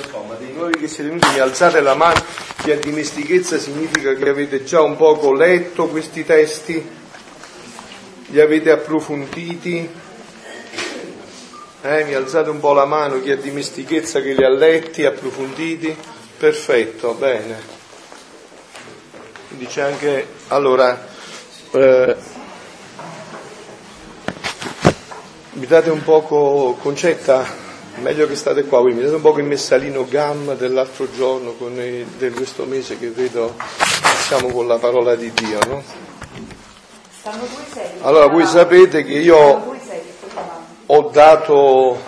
insomma, dei nuovi che siete venuti, alzate la mano, chi ha dimestichezza significa che avete già un poco letto questi testi, li avete approfonditi, eh, mi alzate un po' la mano, chi ha dimestichezza che li ha letti, approfonditi, perfetto, bene. Dice anche, allora, eh, mi date un poco, Concetta, meglio che state qua, quindi mi date un po' il messalino gamma dell'altro giorno, con il, di questo mese che vedo, siamo con la parola di Dio, no? Allora voi sapete che io ho dato,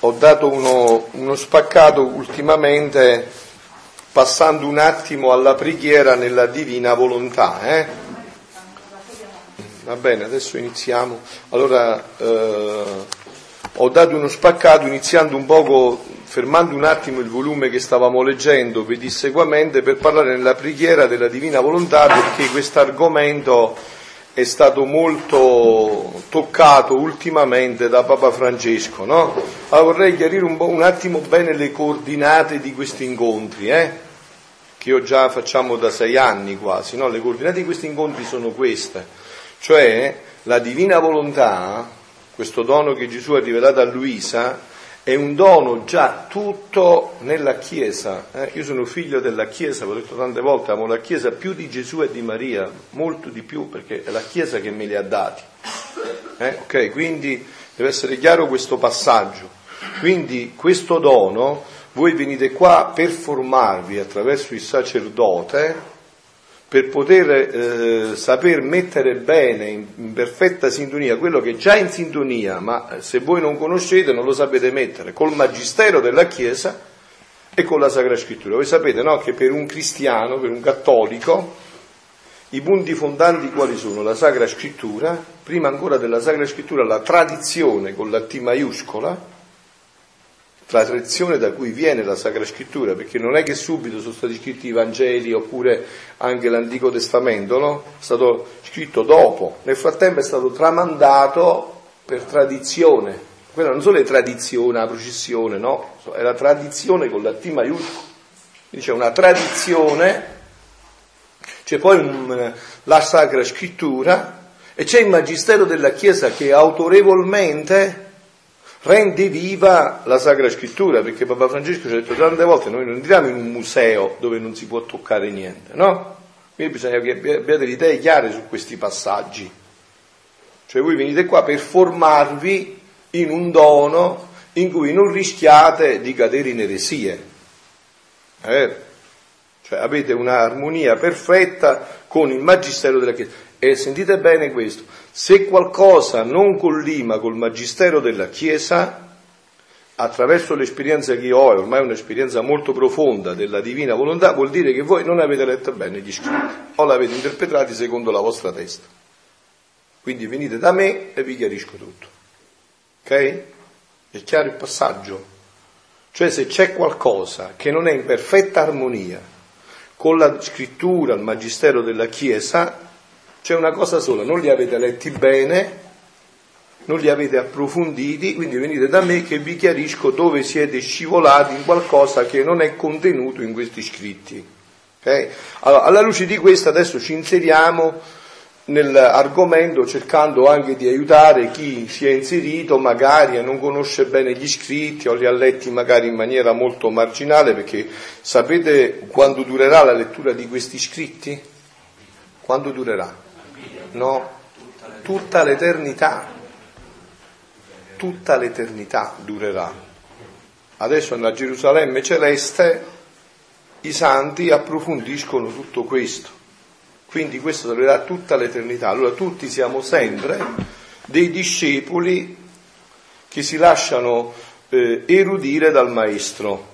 ho dato uno, uno spaccato ultimamente passando un attimo alla preghiera nella divina volontà, eh? Va bene, adesso iniziamo. Allora, eh, ho dato uno spaccato iniziando un poco, fermando un attimo il volume che stavamo leggendo pedissequamente per parlare nella preghiera della divina volontà perché questo argomento è stato molto toccato ultimamente da Papa Francesco. No? Allora vorrei chiarire un, un, attimo bene le coordinate di questi incontri, eh? che io già facciamo da sei anni quasi. No? Le coordinate di questi incontri sono queste, cioè la divina volontà questo dono che Gesù ha rivelato a Luisa, è un dono già tutto nella Chiesa. Eh? Io sono figlio della Chiesa, l'ho detto tante volte, amo la Chiesa più di Gesù e di Maria, molto di più perché è la Chiesa che me li ha dati. Eh? Ok, quindi deve essere chiaro questo passaggio. Quindi questo dono, voi venite qua per formarvi attraverso il sacerdote, per poter eh, saper mettere bene, in, in, perfetta sintonia, quello che è già in sintonia, ma se voi non conoscete non lo sapete mettere, col magistero della Chiesa e con la Sacra Scrittura. Voi sapete no, che per un cristiano, per un cattolico, i punti fondanti quali sono? La Sacra Scrittura, prima ancora della Sacra Scrittura la tradizione con la T maiuscola, la tradizione da cui viene la Sacra Scrittura, perché non è che subito sono stati scritti i Vangeli oppure anche l'Antico Testamento, no? È stato scritto dopo, nel frattempo è stato tramandato per tradizione. Quella non solo è tradizione, la processione, no? È la tradizione con la T maiuscola. Quindi c'è una tradizione, c'è poi un, la Sacra Scrittura e c'è il Magistero della Chiesa che autorevolmente rende viva la Sacra Scrittura, perché Papa Francesco ci ha detto tante volte, noi non entriamo in un museo dove non si può toccare niente, no? Quindi bisogna che abbiate le idee chiare su questi passaggi. Cioè voi venite qua per formarvi in un dono in cui non rischiate di cadere in eresie. Eh? Cioè avete un'armonia perfetta con il Magistero della Chiesa. E sentite bene questo, se qualcosa non collima col Magistero della Chiesa, attraverso l'esperienza che io ho, ormai è un'esperienza molto profonda della divina volontà, vuol dire che voi non avete letto bene gli scritti o l'avete interpretati secondo la vostra testa. Quindi venite da me e vi chiarisco tutto. Ok? È chiaro il passaggio? Cioè se c'è qualcosa che non è in perfetta armonia con la scrittura, il magistero della Chiesa, c'è una cosa sola, non li avete letti bene, non li avete approfonditi, quindi venite da me che vi chiarisco dove siete scivolati in qualcosa che non è contenuto in questi scritti. Okay? Allora, alla luce di questo adesso ci inseriamo nell'argomento cercando anche di aiutare chi si è inserito magari e non conosce bene gli scritti o li ha letti magari in maniera molto marginale perché sapete quando durerà la lettura di questi scritti? Quando durerà? No, tutta l'eternità, tutta l'eternità durerà. Adesso nella Gerusalemme celeste i santi approfondiscono tutto questo, quindi questo durerà tutta l'eternità. Allora tutti siamo sempre dei discepoli che si lasciano eh, erudire dal Maestro.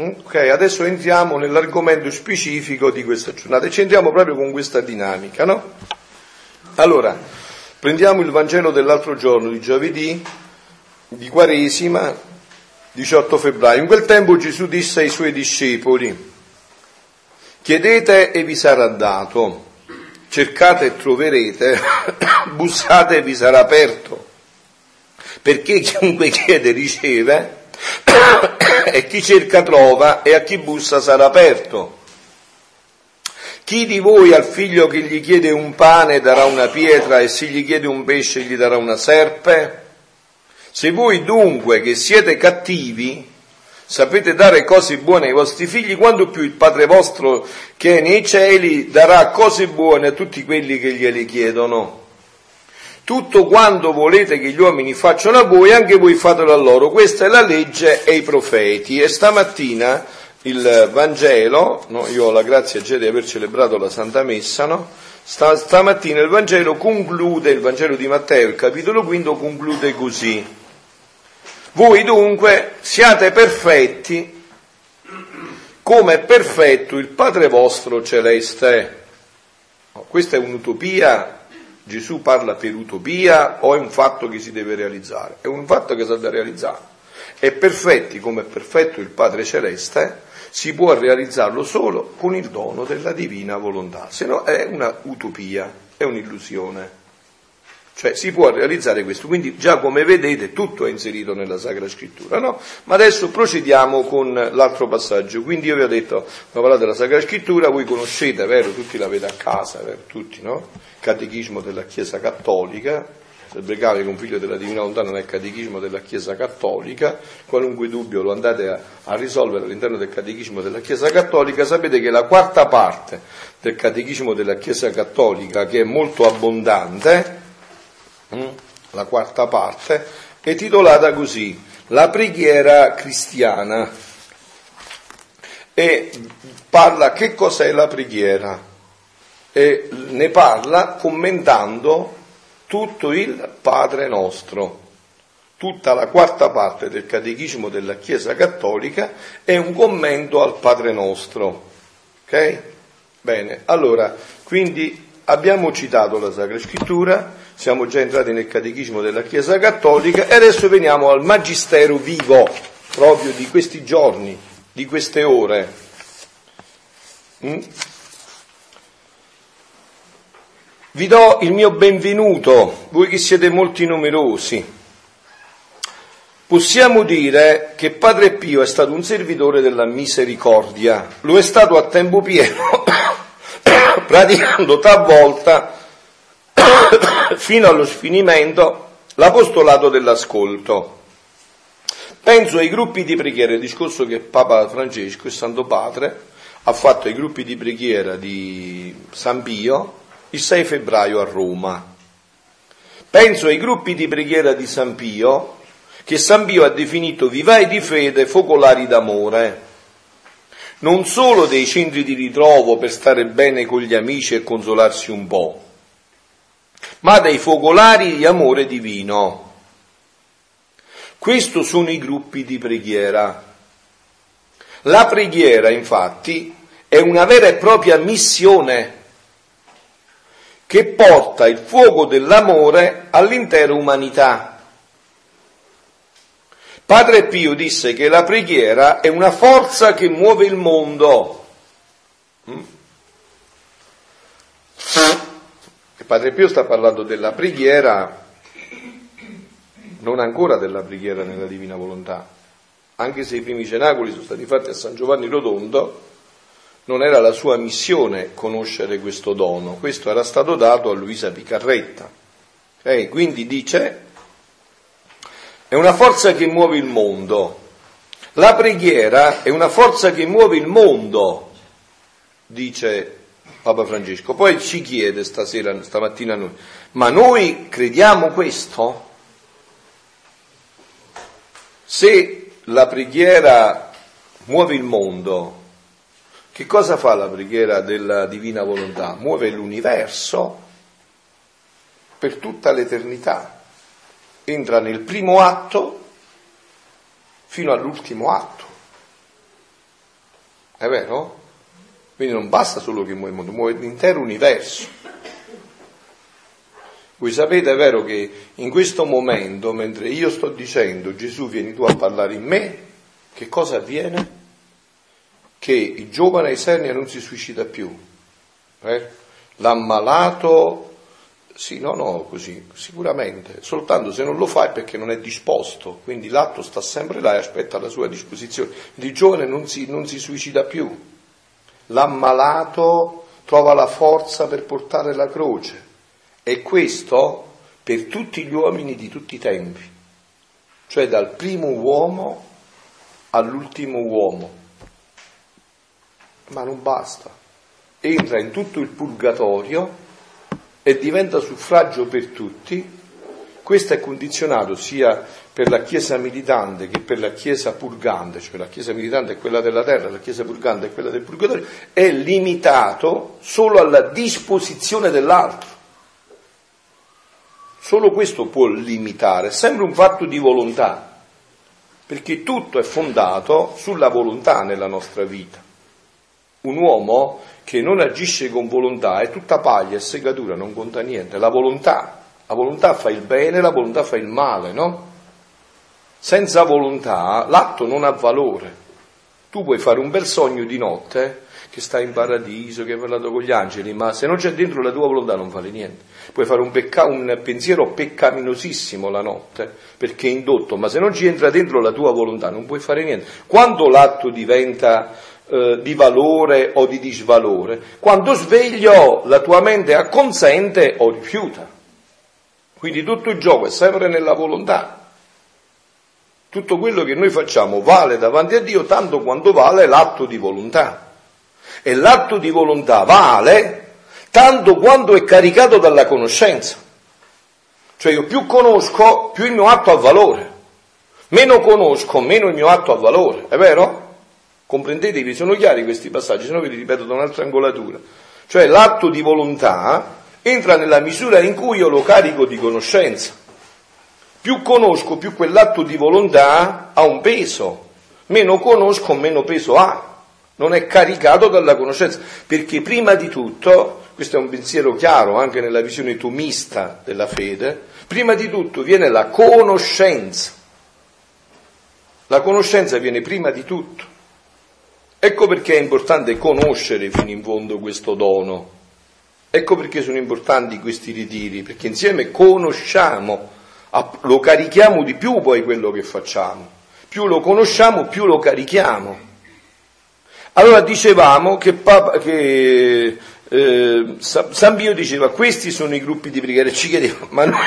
Mm? Ok, adesso entriamo nell'argomento specifico di questa giornata e ci entriamo proprio con questa dinamica, no? Allora, prendiamo il Vangelo dell'altro giorno, di giovedì, di Quaresima, 18 febbraio. In quel tempo Gesù disse ai suoi discepoli, chiedete e vi sarà dato, cercate e troverete, bussate e vi sarà aperto, perché chiunque chiede riceve, e chi cerca trova e a chi bussa sarà aperto. Chi di voi al figlio che gli chiede un pane darà una pietra e se gli chiede un pesce gli darà una serpe? Se voi dunque che siete cattivi sapete dare cose buone ai vostri figli, quanto più il Padre vostro che è nei cieli darà cose buone a tutti quelli che gliele chiedono. Tutto quanto volete che gli uomini facciano a voi, anche voi fatelo a loro. Questa è la legge e i profeti. E stamattina il Vangelo, no? io ho la grazia già di aver celebrato la Santa Messa, no? Sta, stamattina il Vangelo conclude, il Vangelo di Matteo, il capitolo quinto conclude così. Voi dunque siate perfetti come è perfetto il Padre vostro celeste. Questa è un'utopia, Gesù parla per utopia o è un fatto che si deve realizzare? È un fatto che si deve realizzare. E perfetti come è perfetto il Padre celeste, si può realizzarlo solo con il dono della divina volontà, se no è una utopia, è un'illusione. Cioè si può realizzare questo, quindi già come vedete tutto è inserito nella Sacra Scrittura, no? Ma adesso procediamo con l'altro passaggio. Quindi io vi ho detto, ho parlato della Sacra Scrittura, voi conoscete, vero? Tutti l'avete a casa, vero? Tutti, no? Catechismo della Chiesa Cattolica, il Brecale che figlio della Divina è il catechismo della Chiesa Cattolica, qualunque dubbio lo andate a, a, risolvere all'interno del catechismo della Chiesa Cattolica, sapete che la quarta parte del catechismo della Chiesa Cattolica, che è molto abbondante, hm, la quarta parte, è titolata così, La preghiera cristiana, e parla che cos'è la preghiera, e ne parla commentando tutto il Padre nostro. Tutta la quarta parte del Catechismo della Chiesa Cattolica è un commento al Padre nostro. Ok? Bene, allora, quindi abbiamo citato la Sacra Scrittura, siamo già entrati nel Catechismo della Chiesa Cattolica e adesso veniamo al Magistero vivo, proprio di questi giorni, di queste ore. Mm? Vi do il mio benvenuto, voi che siete molti numerosi. Possiamo dire che Padre Pio è stato un servitore della misericordia, lo è stato a tempo pieno, praticando talvolta fino allo sfinimento l'apostolato dell'ascolto. Penso ai gruppi di preghiera, il discorso che Papa Francesco, il Santo Padre, ha fatto ai gruppi di preghiera di San Pio, il 6 febbraio a Roma. Penso ai gruppi di preghiera di San Pio, che San Pio ha definito vivai di fede, focolari d'amore. Non solo dei centri di ritrovo per stare bene con gli amici e consolarsi un po', ma dei focolari di amore divino. Questi sono i gruppi di preghiera. La preghiera, infatti, è una vera e propria missione che porta il fuoco dell'amore all'intera umanità. Padre Pio disse che la preghiera è una forza che muove il mondo. Mm? E Padre Pio sta parlando della preghiera, non ancora della preghiera nella divina volontà, anche se i primi cenacoli sono stati fatti a San Giovanni Rotondo, non era la sua missione conoscere questo dono, questo era stato dato a Luisa Picarretta. Okay? Quindi dice, è una forza che muove il mondo. La preghiera è una forza che muove il mondo, dice Papa Francesco. Poi ci chiede stasera, stamattina a noi, ma noi crediamo questo? Se la preghiera muove il mondo, che cosa fa la preghiera della divina volontà? Muove l'universo per tutta l'eternità. Entra nel primo atto fino all'ultimo atto. È vero? Quindi non basta solo che muove il mondo, muove l'intero universo. Voi sapete, è vero che in questo momento, mentre io sto dicendo Gesù vieni tu a parlare in me, che cosa avviene? Che il giovane Esernia non si suicida più. Eh? L'ammalato Sì, no, no, così, sicuramente. Soltanto se non lo fa è perché non è disposto, quindi l'atto sta sempre là e aspetta la sua disposizione. Il giovane non si, non si suicida più. L'ammalato trova la forza per portare la croce. E questo per tutti gli uomini di tutti i tempi, cioè dal primo uomo all'ultimo uomo. Ma non basta. Entra in tutto il purgatorio e diventa suffragio per tutti, questo è condizionato sia per la Chiesa militante che per la Chiesa purgante, cioè la Chiesa militante è quella della terra, la Chiesa purgante è quella del purgatorio, è limitato solo alla disposizione dell'altro. Solo questo può limitare, è sempre un fatto di volontà, perché tutto è fondato sulla volontà nella nostra vita. Un uomo che non agisce con volontà è tutta paglia e segatura, non conta niente. La volontà, la volontà fa il bene, la volontà fa il male, no? Senza volontà l'atto non ha valore. Tu puoi fare un bel sogno di notte che stai in paradiso, che hai parlato con gli angeli, ma se non c'è dentro la tua volontà non vale niente. Puoi fare un, pecca- un pensiero peccaminosissimo la notte perché è indotto, ma se non ci entra dentro la tua volontà non puoi fare niente. Quando l'atto diventa eh, di valore o di disvalore. Quando sveglio la tua mente acconsente o rifiuta. Quindi tutto il gioco è sempre nella volontà. Tutto quello che noi facciamo vale davanti a Dio tanto quanto vale l'atto di volontà. E l'atto di volontà vale tanto quanto è caricato dalla conoscenza. Cioè io più conosco, più il mio atto ha valore. Meno conosco, meno il mio atto ha valore. È vero? Comprendetevi, sono chiari questi passaggi, se no ve li ripeto da un'altra angolatura. Cioè l'atto di volontà entra nella misura in cui io lo carico di conoscenza. Più conosco, più quell'atto di volontà ha un peso. Meno conosco, meno peso ha. Non è caricato dalla conoscenza. Perché prima di tutto, questo è un pensiero chiaro anche nella visione tomista della fede, prima di tutto viene la conoscenza. La conoscenza viene prima di tutto. Ecco perché è importante conoscere fino in fondo questo dono. Ecco perché sono importanti questi ritiri, perché insieme conosciamo, lo carichiamo di più poi quello che facciamo. Più lo conosciamo, più lo carichiamo. Allora dicevamo che, Papa, che eh, San Pio diceva questi sono i gruppi di preghiera, ci chiedeva, ma noi,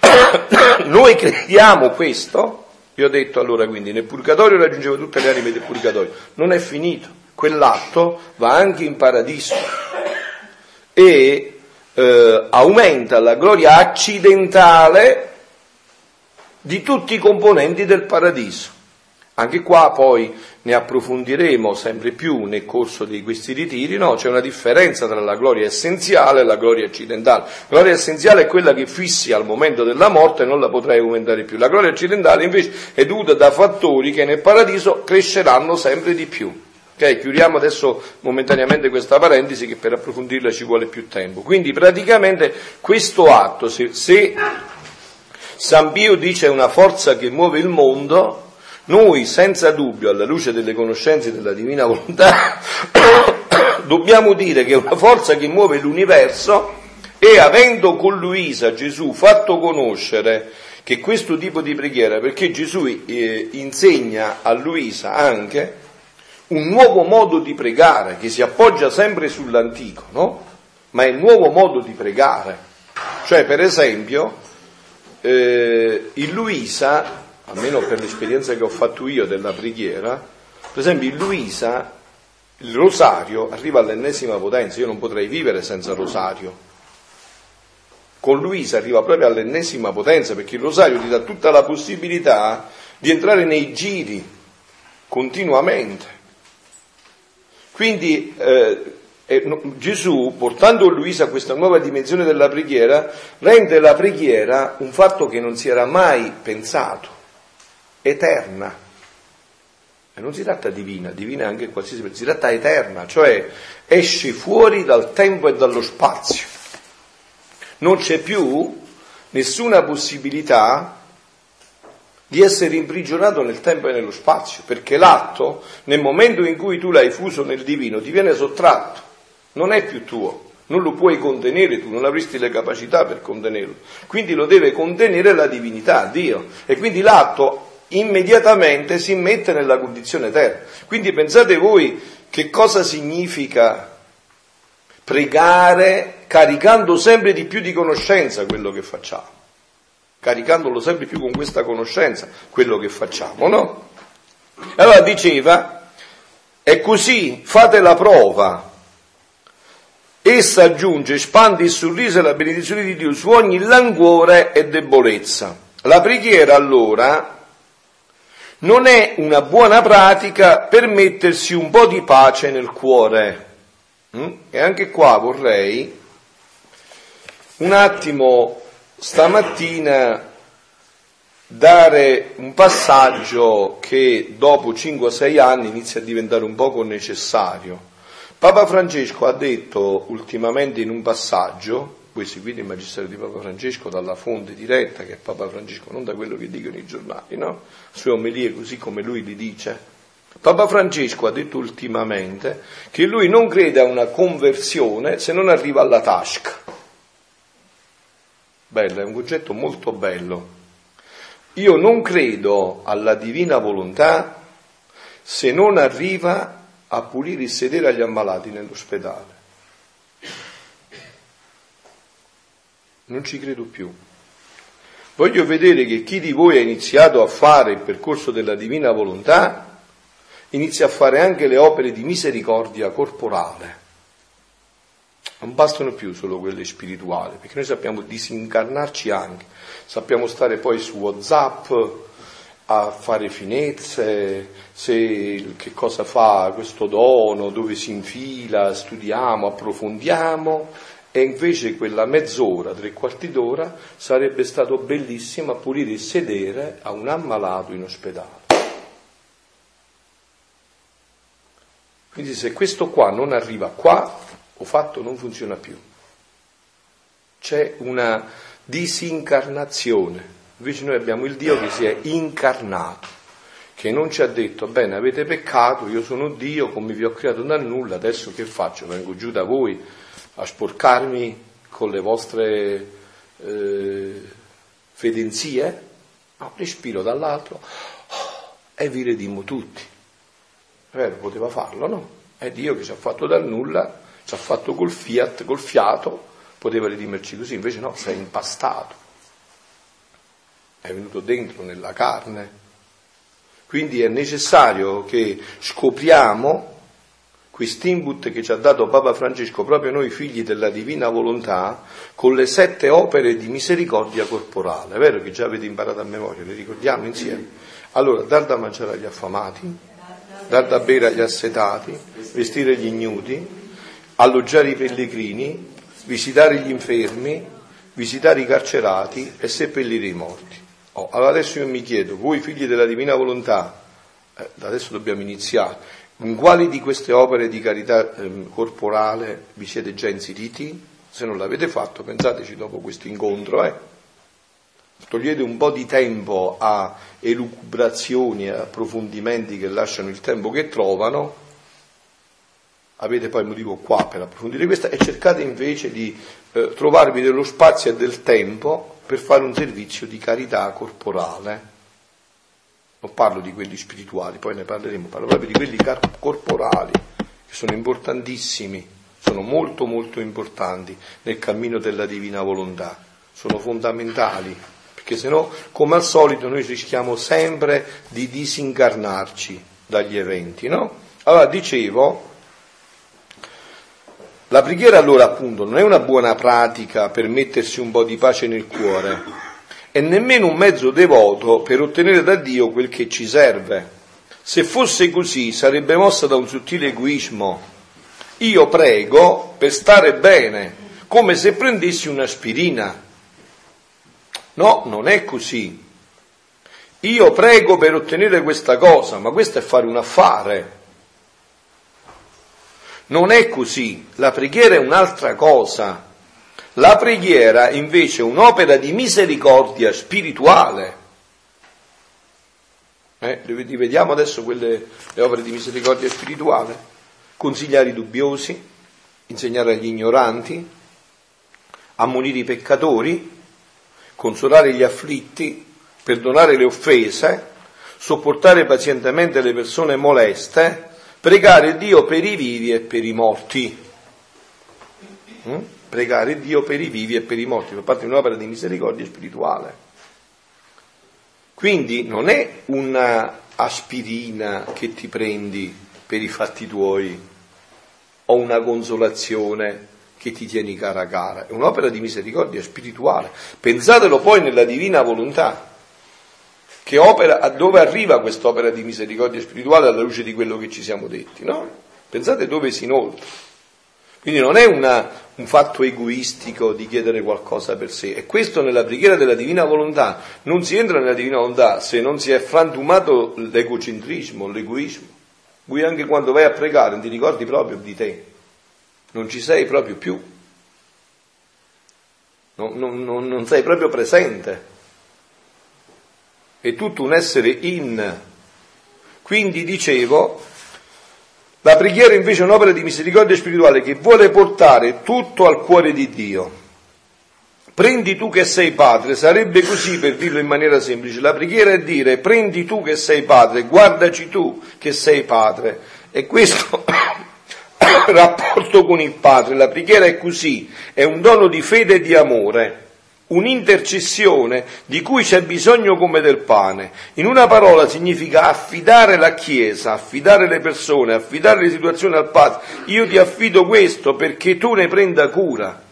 noi crediamo questo? Io ho detto allora quindi nel purgatorio raggiungevo tutte le anime del purgatorio, non è finito, quell'atto va anche in paradiso. E eh, aumenta la gloria accidentale di tutti i componenti del paradiso. Anche qua poi ne approfondiremo sempre più nel corso di questi ritiri, no? C'è una differenza tra la gloria essenziale e la gloria accidentale. La gloria essenziale è quella che fissi al momento della morte e non la potrai aumentare più. La gloria accidentale invece è dovuta da fattori che nel paradiso cresceranno sempre di più. Ok, chiudiamo adesso momentaneamente questa parentesi che per approfondirla ci vuole più tempo. Quindi praticamente questo atto, se, se San Pio dice una forza che muove il mondo, noi, senza dubbio, alla luce delle conoscenze della divina volontà, dobbiamo dire che è una forza che muove l'universo e avendo con Luisa Gesù fatto conoscere che questo tipo di preghiera, perché Gesù eh, insegna a Luisa anche un nuovo modo di pregare che si appoggia sempre sull'antico, no? Ma è il nuovo modo di pregare. Cioè, per esempio, eh, in Luisa almeno per l'esperienza che ho fatto io della preghiera, per esempio in Luisa il rosario arriva all'ennesima potenza, io non potrei vivere senza rosario. Con Luisa arriva proprio all'ennesima potenza perché il rosario ti dà tutta la possibilità di entrare nei giri continuamente. Quindi eh, eh, Gesù, portando Luisa a questa nuova dimensione della preghiera, rende la preghiera un fatto che non si era mai pensato eterna. E non si tratta divina, divina anche qualsiasi, si tratta eterna, cioè esci fuori dal tempo e dallo spazio. Non c'è più nessuna possibilità di essere imprigionato nel tempo e nello spazio, perché l'atto, nel momento in cui tu l'hai fuso nel divino, ti viene sottratto, non è più tuo, non lo puoi contenere tu, non avresti le capacità per contenerlo. Quindi lo deve contenere la divinità, Dio. E quindi l'atto immediatamente si mette nella condizione eterna. Quindi pensate voi che cosa significa pregare caricando sempre di più di conoscenza quello che facciamo, caricandolo sempre più con questa conoscenza quello che facciamo, no? Allora diceva, è così, fate la prova. Essa aggiunge, espande il sorriso e la benedizione di Dio su ogni languore e debolezza. La preghiera allora non è una buona pratica per mettersi un po' di pace nel cuore. Mm? E anche qua vorrei un attimo stamattina dare un passaggio che dopo 5-6 anni inizia a diventare un poco necessario. Papa Francesco ha detto ultimamente in un passaggio voi seguite il Magistero di Papa Francesco dalla fonte diretta che è Papa Francesco, non da quello che dicono i giornali, no? Sue omelie così come lui li dice. Papa Francesco ha detto ultimamente che lui non crede a una conversione se non arriva alla tasca. Bello, è un concetto molto bello. Io non credo alla divina volontà se non arriva a pulire il sedere agli ammalati nell'ospedale. Non ci credo più. Voglio vedere che chi di voi ha iniziato a fare il percorso della divina volontà inizia a fare anche le opere di misericordia corporale. Non bastano più solo quelle spirituali, perché noi sappiamo disincarnarci anche, sappiamo stare poi su WhatsApp a fare finezze, se, che cosa fa questo dono, dove si infila, studiamo, approfondiamo e invece quella mezz'ora, tre quarti d'ora, sarebbe stato bellissimo a pulire il sedere a un ammalato in ospedale. Quindi se questo qua non arriva qua, ho fatto non funziona più. C'è una disincarnazione. Invece noi abbiamo il Dio che si è incarnato, che non ci ha detto, bene, avete peccato, io sono Dio, come vi ho creato dal nulla, adesso che faccio? Vengo giù da voi a sporcarmi con le vostre eh, fedenzie, no, respiro dall'altro oh, e vi redimo tutti. Vero, poteva farlo, no? È Dio che ci ha fatto dal nulla, ci ha fatto col fiat, col fiato, poteva redimerci così, invece no, si è impastato, è venuto dentro nella carne. Quindi è necessario che scopriamo quest'input che ci ha dato Papa Francesco, proprio noi figli della divina volontà, con le sette opere di misericordia corporale. È vero che già avete imparato a memoria, le ricordiamo insieme? Allora, dar da mangiare agli affamati, dar da bere agli assetati, vestire gli ignudi, alloggiare i pellegrini, visitare gli infermi, visitare i carcerati e seppellire i morti. Oh, allora adesso io mi chiedo, voi figli della divina volontà, eh, adesso dobbiamo iniziare, in quali di queste opere di carità eh, corporale vi siete già inseriti? Se non l'avete fatto, pensateci dopo questo incontro, eh? Togliete un po' di tempo a elucubrazioni, a approfondimenti che lasciano il tempo che trovano, avete poi motivo qua per approfondire questa e cercate invece di eh, trovarvi dello spazio e del tempo per fare un servizio di carità corporale non parlo di quelli spirituali, poi ne parleremo, parlo proprio di quelli corporali, che sono importantissimi, sono molto molto importanti nel cammino della divina volontà, sono fondamentali, perché se no, come al solito, noi rischiamo sempre di disincarnarci dagli eventi, no? Allora, dicevo, la preghiera allora appunto non è una buona pratica per mettersi un po' di pace nel cuore, e nemmeno un mezzo devoto per ottenere da Dio quel che ci serve. Se fosse così sarebbe mossa da un sottile egoismo. Io prego per stare bene, come se prendessi un'aspirina. No, non è così. Io prego per ottenere questa cosa, ma questo è fare un affare. Non è così, la preghiera è un'altra cosa. La preghiera invece è un'opera di misericordia spirituale. Eh, rivediamo adesso quelle, le opere di misericordia spirituale. Consigliare i dubbiosi, insegnare agli ignoranti, ammonire i peccatori, consolare gli afflitti, perdonare le offese, sopportare pazientemente le persone moleste, pregare Dio per i vivi e per i morti. Mm? Pregare Dio per i vivi e per i morti, fa parte di un'opera di misericordia spirituale. Quindi non è una aspirina che ti prendi per i fatti tuoi o una consolazione che ti tieni cara cara, è un'opera di misericordia spirituale. Pensatelo poi nella divina volontà, che opera, dove arriva quest'opera di misericordia spirituale alla luce di quello che ci siamo detti, no? Pensate dove si inoltra. Quindi non è una, un fatto egoistico di chiedere qualcosa per sé, e questo nella preghiera della divina volontà. Non si entra nella divina volontà se non si è frantumato l'egocentrismo, l'egoismo. Voi anche quando vai a pregare non ti ricordi proprio di te, non ci sei proprio più, non, non, non sei proprio presente, è tutto un essere in. Quindi dicevo, la preghiera invece è un'opera di misericordia spirituale che vuole portare tutto al cuore di Dio. Prendi tu che sei padre, sarebbe così per dirlo in maniera semplice. La preghiera è dire prendi tu che sei padre, guardaci tu che sei padre. E questo rapporto con il Padre, la preghiera è così, è un dono di fede e di amore, un'intercessione di cui c'è bisogno come del pane. In una parola significa affidare la Chiesa, affidare le persone, affidare le situazioni al Padre. Io ti affido questo perché tu ne prenda cura.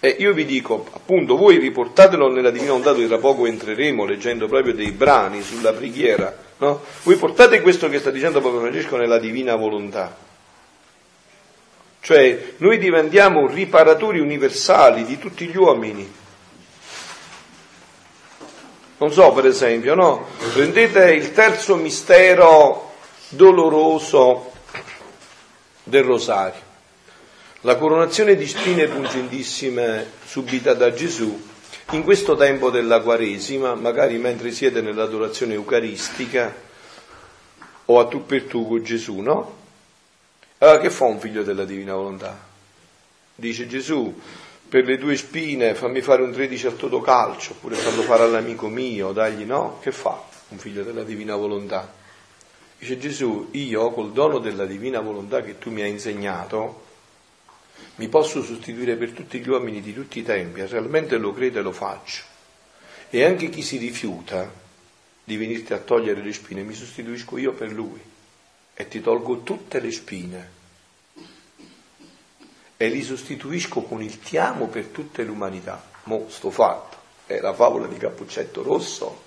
E io vi dico, appunto, voi riportatelo nella Divina dove tra poco entreremo leggendo proprio dei brani sulla preghiera, no? Voi portate questo che sta dicendo Papa Francesco nella Divina Volontà cioè noi diventiamo riparatori universali di tutti gli uomini. Non so, per esempio, no? Prendete il terzo mistero doloroso del rosario, la coronazione di spine pungentissime subita da Gesù in questo tempo della Quaresima, magari mentre siete nell'adorazione eucaristica o a tu per tu con Gesù, no? Allora che fa un figlio della divina volontà? Dice Gesù, per le tue spine fammi fare un 13 al toto calcio, oppure farlo fare all'amico mio, dagli no? Che fa un figlio della divina volontà? Dice Gesù, io col dono della divina volontà che tu mi hai insegnato, mi posso sostituire per tutti gli uomini di tutti i tempi, realmente lo credo e lo faccio. E anche chi si rifiuta di venirti a togliere le spine, mi sostituisco io per lui e ti tolgo tutte le spine e li sostituisco con il ti amo per tutta l'umanità. Mo sto fatto, è la favola di Cappuccetto Rosso,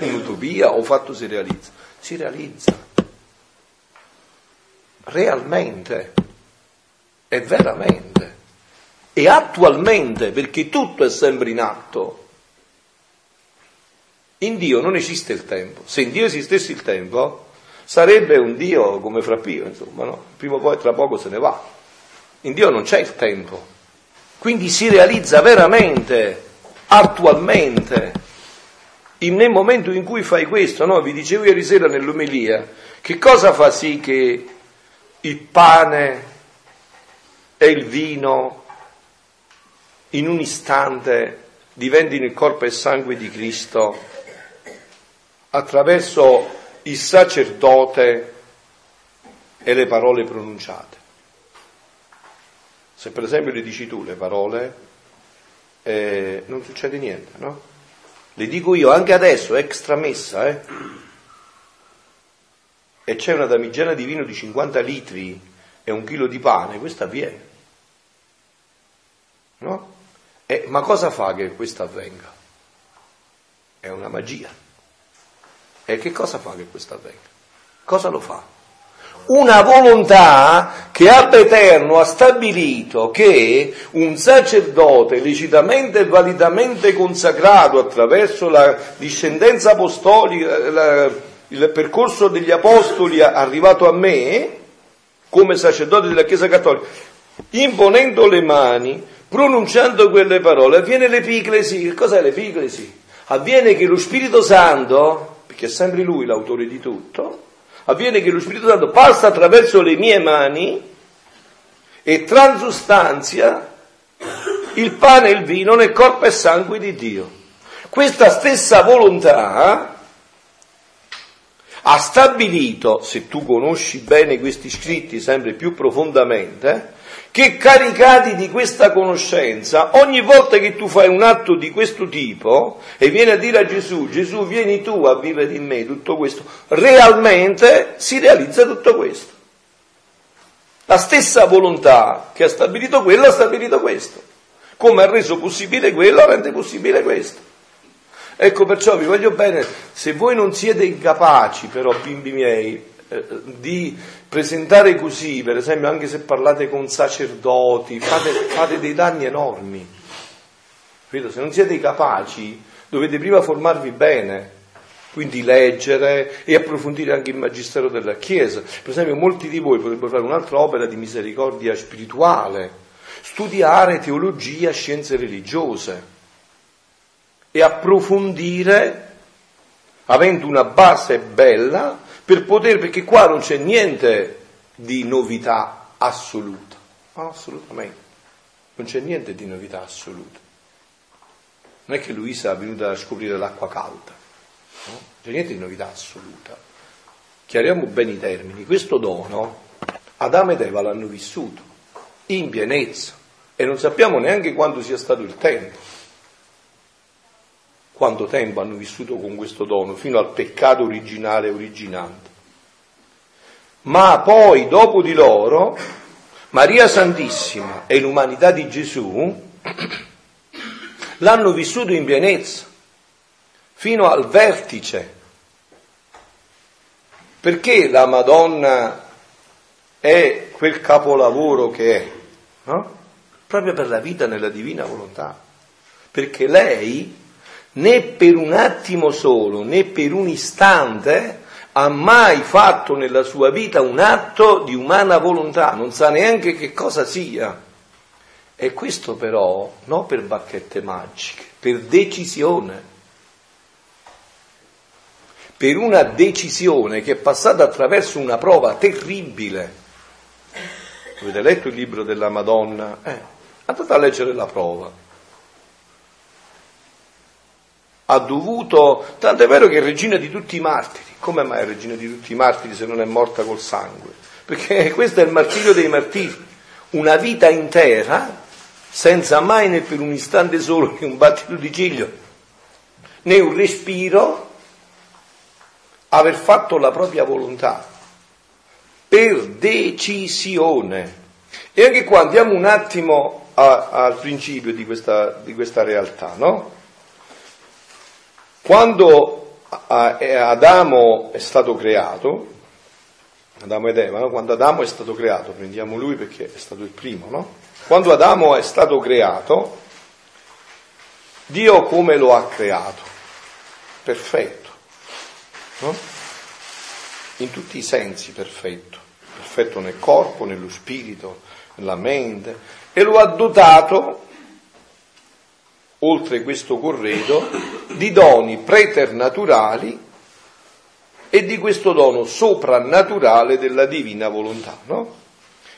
un'utopia o fatto si realizza? Si realizza realmente e veramente e attualmente perché tutto è sempre in atto. In Dio non esiste il tempo. Se in Dio esistesse il tempo, sarebbe un Dio come Frappio, insomma, no? Prima o poi tra poco se ne va. In Dio non c'è il tempo. Quindi si realizza veramente, attualmente, nel momento in cui fai questo, no? Vi dicevo ieri sera nell'omelia, che cosa fa sì che il pane e il vino in un istante diventino il corpo e sangue di Cristo attraverso il sacerdote e le parole pronunciate. Se per esempio le dici tu le parole, eh, non succede niente, no? Le dico io anche adesso, extra messa, eh? E c'è una damigiana di vino di 50 litri e un chilo di pane, questo avviene. No? Eh, ma cosa fa che questo avvenga? È una magia. E che cosa fa che questo avvenga? Cosa lo fa? Una volontà che Abba Eterno ha stabilito che un sacerdote lecitamente e validamente consacrato attraverso la discendenza apostolica, la, il percorso degli apostoli arrivato a me, come sacerdote della Chiesa Cattolica, imponendo le mani, pronunciando quelle parole, avviene l'epiclesi. Cos'è l'epiclesi? Avviene che lo Spirito Santo che è sempre Lui l'autore di tutto, avviene che lo Spirito Santo passa attraverso le mie mani e transustanzia il pane e il vino nel corpo e sangue di Dio. Questa stessa volontà ha stabilito, se tu conosci bene questi scritti sempre più profondamente, che caricati di questa conoscenza, ogni volta che tu fai un atto di questo tipo e vieni a dire a Gesù, Gesù vieni tu a vivere in me tutto questo, realmente si realizza tutto questo. La stessa volontà che ha stabilito quello ha stabilito questo. Come ha reso possibile quello, rende possibile questo. Ecco perciò vi voglio bene, se voi non siete incapaci però, bimbi miei, eh, di presentare così, per esempio anche se parlate con sacerdoti, fate, fate dei danni enormi. Se non siete capaci dovete prima formarvi bene, quindi leggere e approfondire anche il magistero della Chiesa. Per esempio molti di voi potrebbero fare un'altra opera di misericordia spirituale, studiare teologia, scienze religiose e approfondire, avendo una base bella, per poter, perché qua non c'è niente di novità assoluta, assolutamente, non c'è niente di novità assoluta. Non è che Luisa è venuta a scoprire l'acqua calda, no? non c'è niente di novità assoluta. Chiariamo bene i termini, questo dono Adamo ed Eva l'hanno vissuto in pienezza e non sappiamo neanche quando sia stato il tempo quanto tempo hanno vissuto con questo dono, fino al peccato originale originante. Ma poi, dopo di loro, Maria Santissima e l'umanità di Gesù l'hanno vissuto in pienezza, fino al vertice. Perché la Madonna è quel capolavoro che è? No? Proprio per la vita nella divina volontà. Perché lei né per un attimo solo, né per un istante ha mai fatto nella sua vita un atto di umana volontà, non sa neanche che cosa sia. E questo però non per bacchette magiche, per decisione. Per una decisione che è passata attraverso una prova terribile. Avete letto il libro della Madonna? Eh, andate a leggere la prova ha dovuto, tanto è vero che è regina di tutti i martiri. Come mai è regina di tutti i martiri se non è morta col sangue? Perché questo è il martirio dei martiri, una vita intera senza mai né per un istante solo né un battito di ciglio né un respiro aver fatto la propria volontà per decisione. E anche qua andiamo un attimo al principio di questa, di questa realtà, no? Quando Adamo è stato creato, Adamo ed Eva, no? quando Adamo è stato creato, prendiamo lui perché è stato il primo, no? Quando Adamo è stato creato, Dio come lo ha creato? Perfetto, no? In tutti i sensi perfetto, perfetto nel corpo, nello spirito, nella mente, e lo ha dotato oltre questo corredo, di doni preternaturali e di questo dono soprannaturale della divina volontà. No?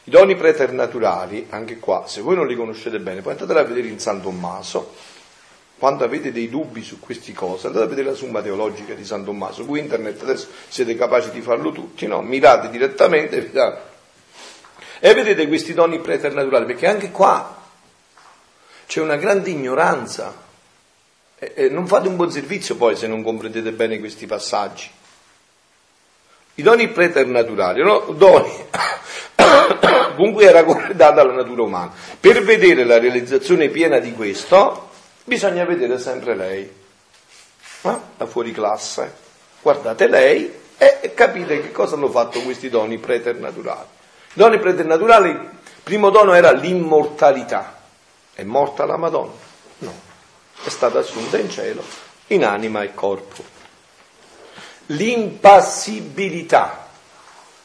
I doni preternaturali, anche qua, se voi non li conoscete bene, poi andate a vedere in San Tommaso, quando avete dei dubbi su queste cose, andate a vedere la Summa Teologica di San Tommaso, su internet adesso siete capaci di farlo tutti, no? Mirate direttamente e vedete questi doni preternaturali, perché anche qua c'è una grande ignoranza. E, e non fate un buon servizio poi se non comprendete bene questi passaggi. I doni preternaturali, no? doni con cui era corredata la natura umana. Per vedere la realizzazione piena di questo, bisogna vedere sempre lei, eh? la fuori classe. Guardate lei e capite che cosa hanno fatto questi doni preternaturali. I doni preternaturali, il primo dono era l'immortalità. È morta la Madonna? No, è stata assunta in cielo in anima e corpo. L'impassibilità,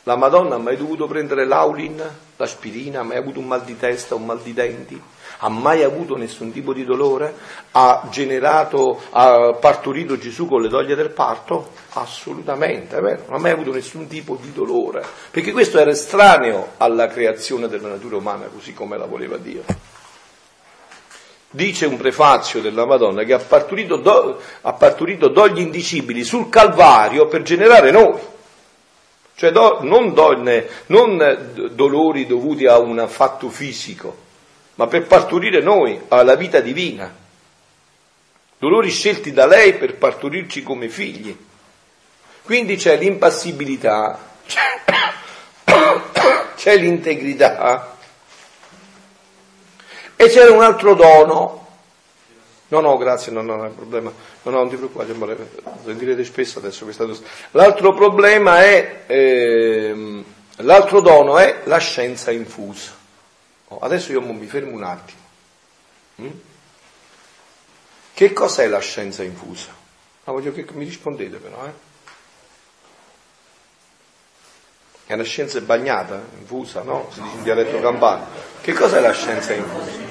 La Madonna ha mai dovuto prendere l'aulin, l'aspirina, ha mai avuto un mal di testa, un mal di denti? Ha mai avuto nessun tipo di dolore? Ha generato, ha partorito Gesù con le doglie del parto? Assolutamente, vero, non ha mai avuto nessun tipo di dolore, perché questo era estraneo alla creazione della natura umana, così come la voleva Dio. Dice un prefazio della Madonna che ha partorito, do, ha partorito dogli indicibili sul Calvario per generare noi. Cioè do, non donne, non dolori dovuti a un fatto fisico, ma per partorire noi alla vita divina. Dolori scelti da lei per partorirci come figli. Quindi c'è l'impassibilità, c'è l'integrità e c'era un altro dono. No, no, grazie, no, no, non è un problema. No, no, non ti preoccupare, sentirete spesso adesso questa cosa. L'altro problema è, eh, l'altro dono è la scienza infusa. Oh, adesso io mi fermo un attimo. Mm? Che cos'è la scienza infusa? No, voglio che mi rispondete però, eh? È una scienza bagnata, infusa, no? Si dice in dialetto campano. Che cos'è la scienza infusa?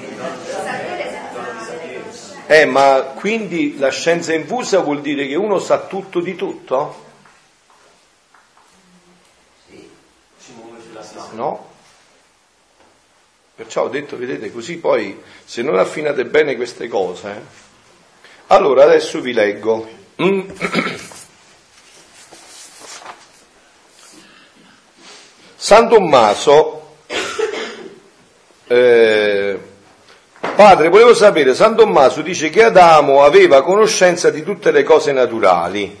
Eh, ma quindi la scienza infusa vuol dire che uno sa tutto di tutto? No? Perciò ho detto, vedete, così poi se non affinate bene queste cose, eh, allora adesso vi leggo. San Tommaso, eh, padre, volevo sapere, San Tommaso dice che Adamo aveva conoscenza di tutte le cose naturali,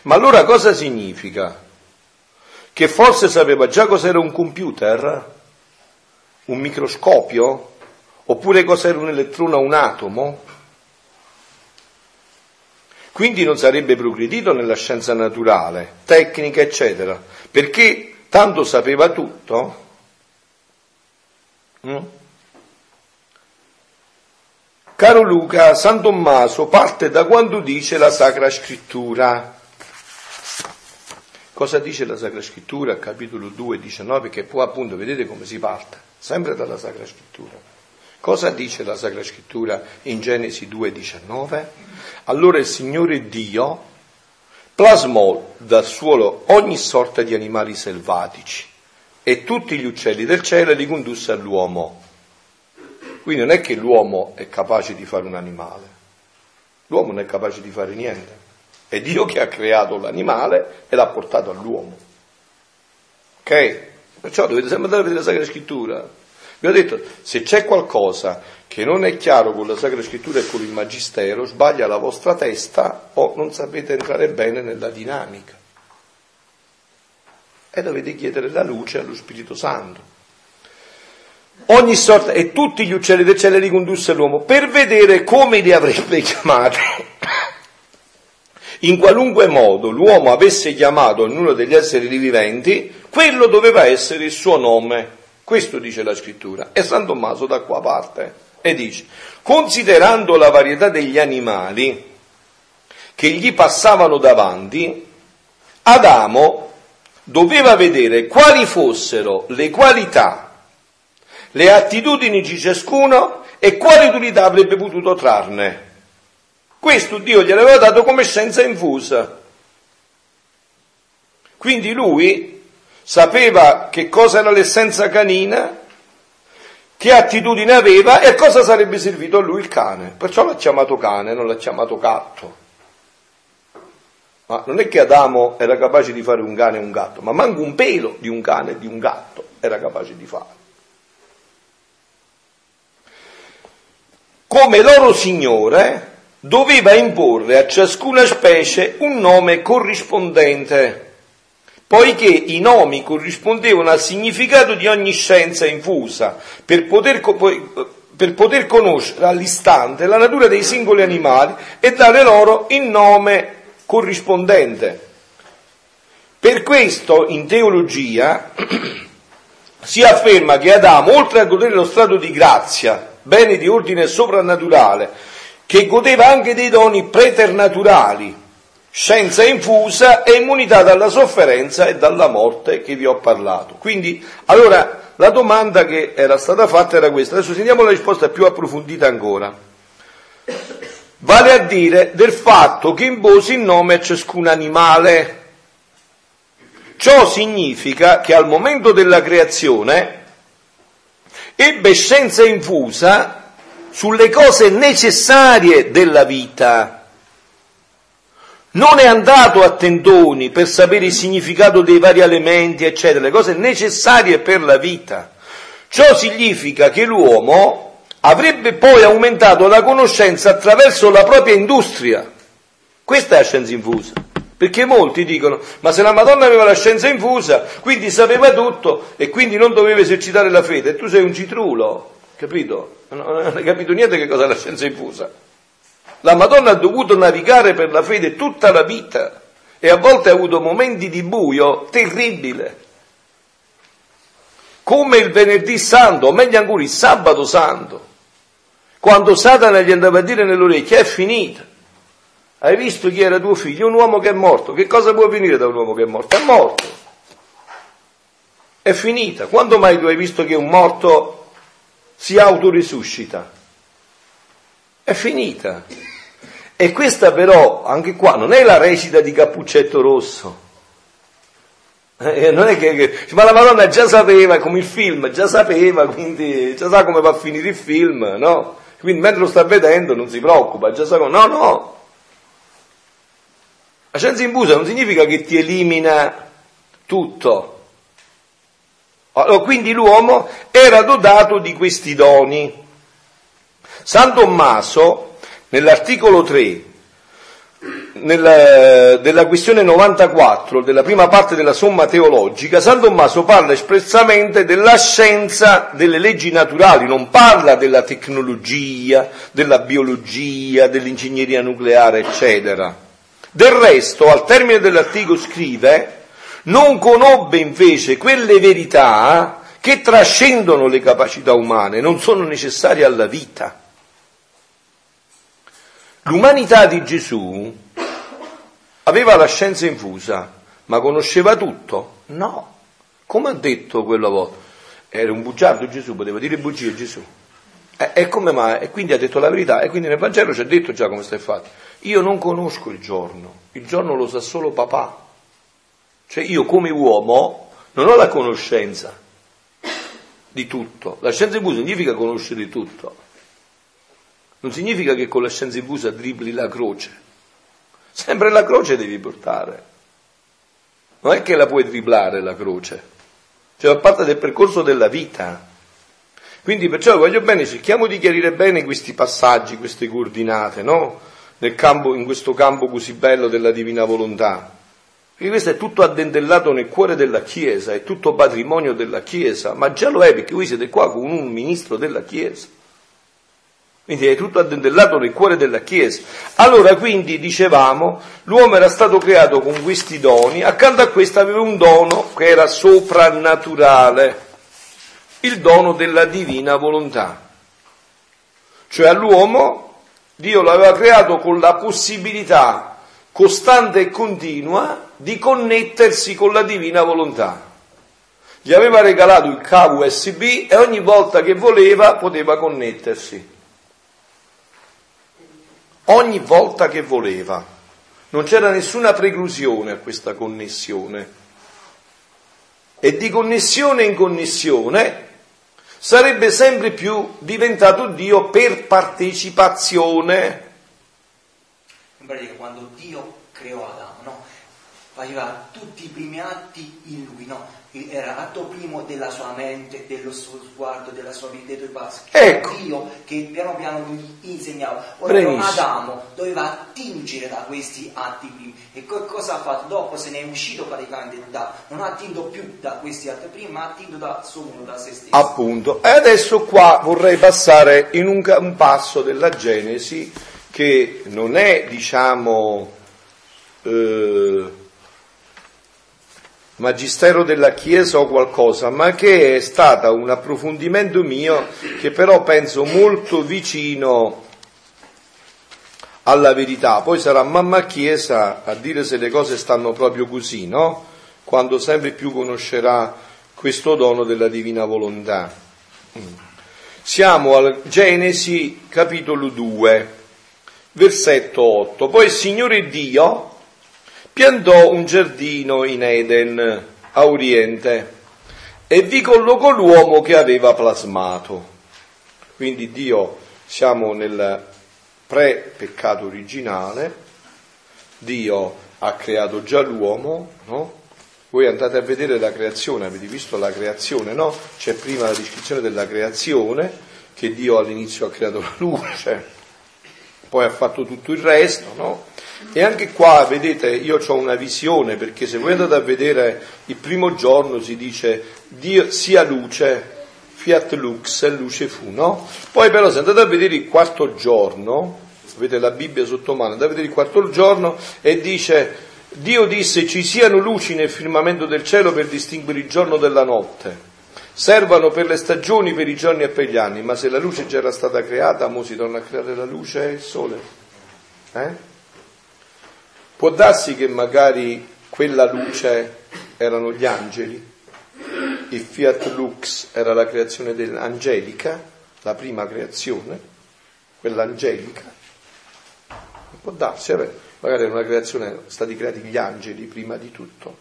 ma allora cosa significa? Che forse sapeva già cos'era un computer? Un microscopio? Oppure cos'era un elettrone o un atomo? Quindi non sarebbe progredito nella scienza naturale, tecnica, eccetera, perché tanto sapeva tutto. Mm? Caro Luca, San Tommaso parte da quando dice la Sacra Scrittura. Cosa dice la Sacra Scrittura, capitolo 2, 19, che poi appunto vedete come si parte, sempre dalla Sacra Scrittura. Cosa dice la Sacra Scrittura in Genesi 2, 19? Allora il Signore Dio plasmò dal suolo ogni sorta di animali selvatici e tutti gli uccelli del cielo li condusse all'uomo. Quindi non è che l'uomo è capace di fare un animale, l'uomo non è capace di fare niente. È Dio che ha creato l'animale e l'ha portato all'uomo. Ok? Perciò dovete sempre andare a vedere la Sacra Scrittura. Vi ho detto, se c'è qualcosa che non è chiaro con la Sacra Scrittura e con il Magistero, sbaglia la vostra testa o non sapete entrare bene nella dinamica. E dovete chiedere la luce allo Spirito Santo. Ogni sorta, e tutti gli uccelli del cielo li condusse l'uomo per vedere come li avrebbe chiamati. In qualunque modo l'uomo avesse chiamato ognuno degli esseri viventi, quello doveva essere il suo nome. Questo dice la scrittura. E San Tommaso da qua parte e dice, considerando la varietà degli animali che gli passavano davanti, Adamo doveva vedere quali fossero le qualità, le attitudini di ciascuno e quale utilità avrebbe potuto trarne. Questo Dio gliel'aveva dato come scienza infusa. Quindi lui sapeva che cosa era l'essenza canina, che attitudine aveva e a cosa sarebbe servito a lui il cane. Perciò l'ha chiamato cane, non l'ha chiamato gatto. Ma non è che Adamo era capace di fare un cane e un gatto, ma manco un pelo di un cane e di un gatto era capace di fare. Come loro Signore doveva imporre a ciascuna specie un nome corrispondente poiché i nomi corrispondevano al significato di ogni scienza infusa, per poter, per poter conoscere all'istante la natura dei singoli animali e dare loro il nome corrispondente. Per questo in teologia si afferma che Adamo, oltre a godere lo stato di grazia, bene di ordine soprannaturale, che godeva anche dei doni preternaturali, scienza infusa e immunità dalla sofferenza e dalla morte che vi ho parlato. Quindi, allora, la domanda che era stata fatta era questa. Adesso sentiamo la risposta più approfondita ancora. Vale a dire del fatto che imposi il nome a ciascun animale. Ciò significa che al momento della creazione ebbe scienza infusa sulle cose necessarie della vita non è andato a tendoni per sapere il significato dei vari elementi, eccetera, le cose necessarie per la vita. Ciò significa che l'uomo avrebbe poi aumentato la conoscenza attraverso la propria industria. Questa è la scienza infusa. Perché molti dicono, ma se la Madonna aveva la scienza infusa, quindi sapeva tutto e quindi non doveva esercitare la fede, e tu sei un citrulo, capito? Non hai capito niente che cosa è la scienza infusa. La Madonna ha dovuto navigare per la fede tutta la vita e a volte ha avuto momenti di buio terribile. Come il venerdì santo, o meglio ancora il sabato santo, quando Satana gli andava a dire nell'orecchia è finita. Hai visto chi era tuo figlio? Un uomo che è morto. Che cosa può venire da un uomo che è morto? È morto. È finita. Quando mai tu hai visto che un morto si autorisuscita? È finita. E questa però, anche qua, non è la recita di Cappuccetto Rosso. Eh, non è che, che, ma la Madonna già sapeva, come il film, già sapeva, quindi già sa come va a finire il film, no? Quindi mentre lo sta vedendo non si preoccupa, già sa come, no, no. La scienza imbusa non significa che ti elimina tutto. Allora, quindi l'uomo era dotato di questi doni. San Tommaso, nell'articolo 3, nella, della questione 94, della prima parte della somma teologica, San Tommaso parla espressamente della scienza delle leggi naturali, non parla della tecnologia, della biologia, dell'ingegneria nucleare, eccetera. Del resto, al termine dell'articolo scrive, non conobbe invece quelle verità che trascendono le capacità umane, non sono necessarie alla vita. L'umanità di Gesù aveva la scienza infusa, ma conosceva tutto? No. Come ha detto quella volta? Era un bugiardo Gesù, poteva dire bugie Gesù. E, e come mai? E quindi ha detto la verità, e quindi nel Vangelo ci ha detto già come stai fatto. Io non conosco il giorno, il giorno lo sa solo papà. Cioè io come uomo non ho la conoscenza di tutto. La scienza infusa significa conoscere tutto. Non significa che con la scienza infusa dribbli la croce. Sempre la croce devi portare. Non è che la puoi dribblare la croce. Cioè fa parte del percorso della vita. Quindi perciò voglio bene, cerchiamo di chiarire bene questi passaggi, queste coordinate, no? Campo, in questo campo così bello della divina volontà. Perché questo è tutto addentellato nel cuore della Chiesa, è tutto patrimonio della Chiesa, ma già lo è perché voi siete qua con un ministro della Chiesa. Quindi è tutto addentellato nel cuore della Chiesa. Allora, quindi, dicevamo, l'uomo era stato creato con questi doni, accanto a questo aveva un dono che era soprannaturale, il dono della divina volontà. Cioè all'uomo Dio l'aveva creato con la possibilità costante e continua di connettersi con la divina volontà. Gli aveva regalato il cavo USB e ogni volta che voleva poteva connettersi ogni volta che voleva. Non c'era nessuna preclusione a questa connessione. E di connessione in connessione sarebbe sempre più diventato Dio per partecipazione. In pratica quando Dio creò Adamo? Faceva tutti i primi atti in lui, no? era atto primo della sua mente, dello suo sguardo, della sua vita, dei passi. Ecco. Dio che piano piano gli insegnava. Ora Adamo doveva attingere da questi atti primi. E cosa ha fatto? Dopo se ne è uscito praticamente da, non ha attinto più da questi atti primi, ma ha attinto da solo da se stesso. Appunto. E adesso qua vorrei passare in un, un passo della Genesi che non è, diciamo, eh, magistero della Chiesa o qualcosa, ma che è stato un approfondimento mio che però penso molto vicino alla verità. Poi sarà mamma Chiesa a dire se le cose stanno proprio così, no? Quando sempre più conoscerà questo dono della divina volontà. Mm. Siamo al Genesi capitolo 2, versetto 8. Poi il Signore Dio piantò un giardino in Eden, a oriente, e vi collocò l'uomo che aveva plasmato. Quindi Dio, siamo nel pre-peccato originale, Dio ha creato già l'uomo, no? Voi andate a vedere la creazione, avete visto la creazione, no? C'è prima la descrizione della creazione, che Dio all'inizio ha creato la luce, poi ha fatto tutto il resto, no? E anche qua, vedete, io ho una visione, perché se voi andate a vedere il primo giorno si dice Dio sia luce, fiat lux, luce fu, no? Poi però se andate a vedere il quarto giorno, avete la Bibbia sotto mano, andate a vedere il quarto giorno e dice Dio disse ci siano luci nel firmamento del cielo per distinguere il giorno dalla notte. Servano per le stagioni, per i giorni e per gli anni, ma se la luce già era stata creata, mo si torna a creare la luce e il sole. Eh? Può darsi che magari quella luce erano gli angeli, il Fiat Lux era la creazione dell'angelica, la prima creazione, quella angelica. Può darsi, vabbè magari è una creazione, sono stati creati gli angeli prima di tutto.